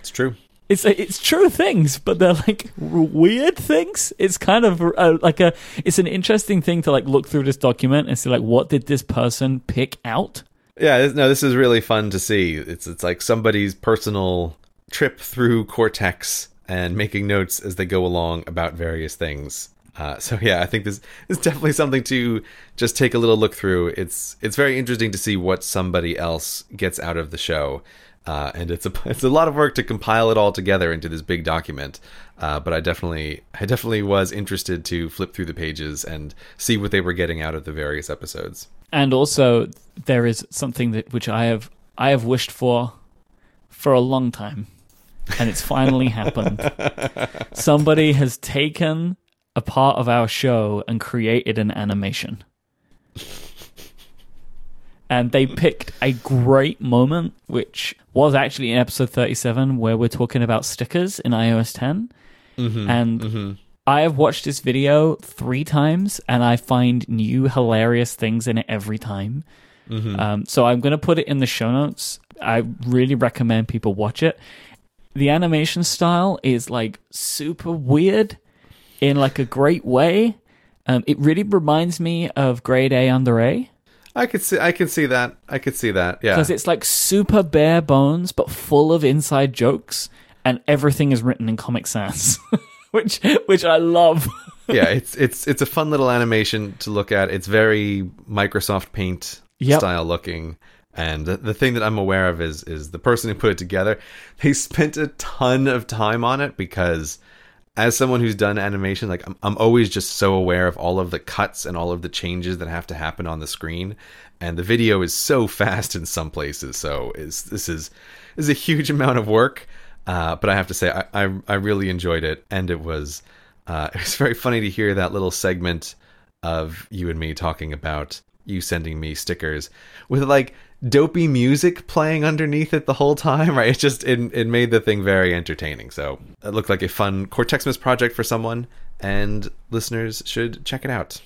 It's true. It's it's true things, but they're like weird things. It's kind of uh, like a it's an interesting thing to like look through this document and see like what did this person pick out. Yeah, this- no, this is really fun to see. It's it's like somebody's personal trip through Cortex and making notes as they go along about various things. Uh, so yeah, I think this is definitely something to just take a little look through. It's it's very interesting to see what somebody else gets out of the show, uh, and it's a it's a lot of work to compile it all together into this big document. Uh, but I definitely I definitely was interested to flip through the pages and see what they were getting out of the various episodes. And also, there is something that which I have I have wished for for a long time, and it's finally happened. Somebody has taken a part of our show and created an animation. And they picked a great moment, which was actually in episode 37, where we're talking about stickers in iOS 10. Mm-hmm, and mm-hmm. I have watched this video three times, and I find new hilarious things in it every time. Mm-hmm. Um, so I'm going to put it in the show notes. I really recommend people watch it. The animation style is like super weird in like a great way. Um, it really reminds me of Grade A Under A I could see I can see that. I could see that. Yeah. because it's like super bare bones but full of inside jokes, and everything is written in Comic Sans, which which I love. yeah, it's it's it's a fun little animation to look at. It's very Microsoft Paint Yep. style looking. And the, the thing that I'm aware of is is the person who put it together. They spent a ton of time on it because as someone who's done animation, like I'm, I'm always just so aware of all of the cuts and all of the changes that have to happen on the screen. And the video is so fast in some places, so is this is is a huge amount of work. Uh, but I have to say, I, I, I really enjoyed it, and it was uh, it was very funny to hear that little segment of you and me talking about you sending me stickers with like dopey music playing underneath it the whole time, right? It just it, it made the thing very entertaining. So it looked like a fun Cortexmas project for someone, and listeners should check it out.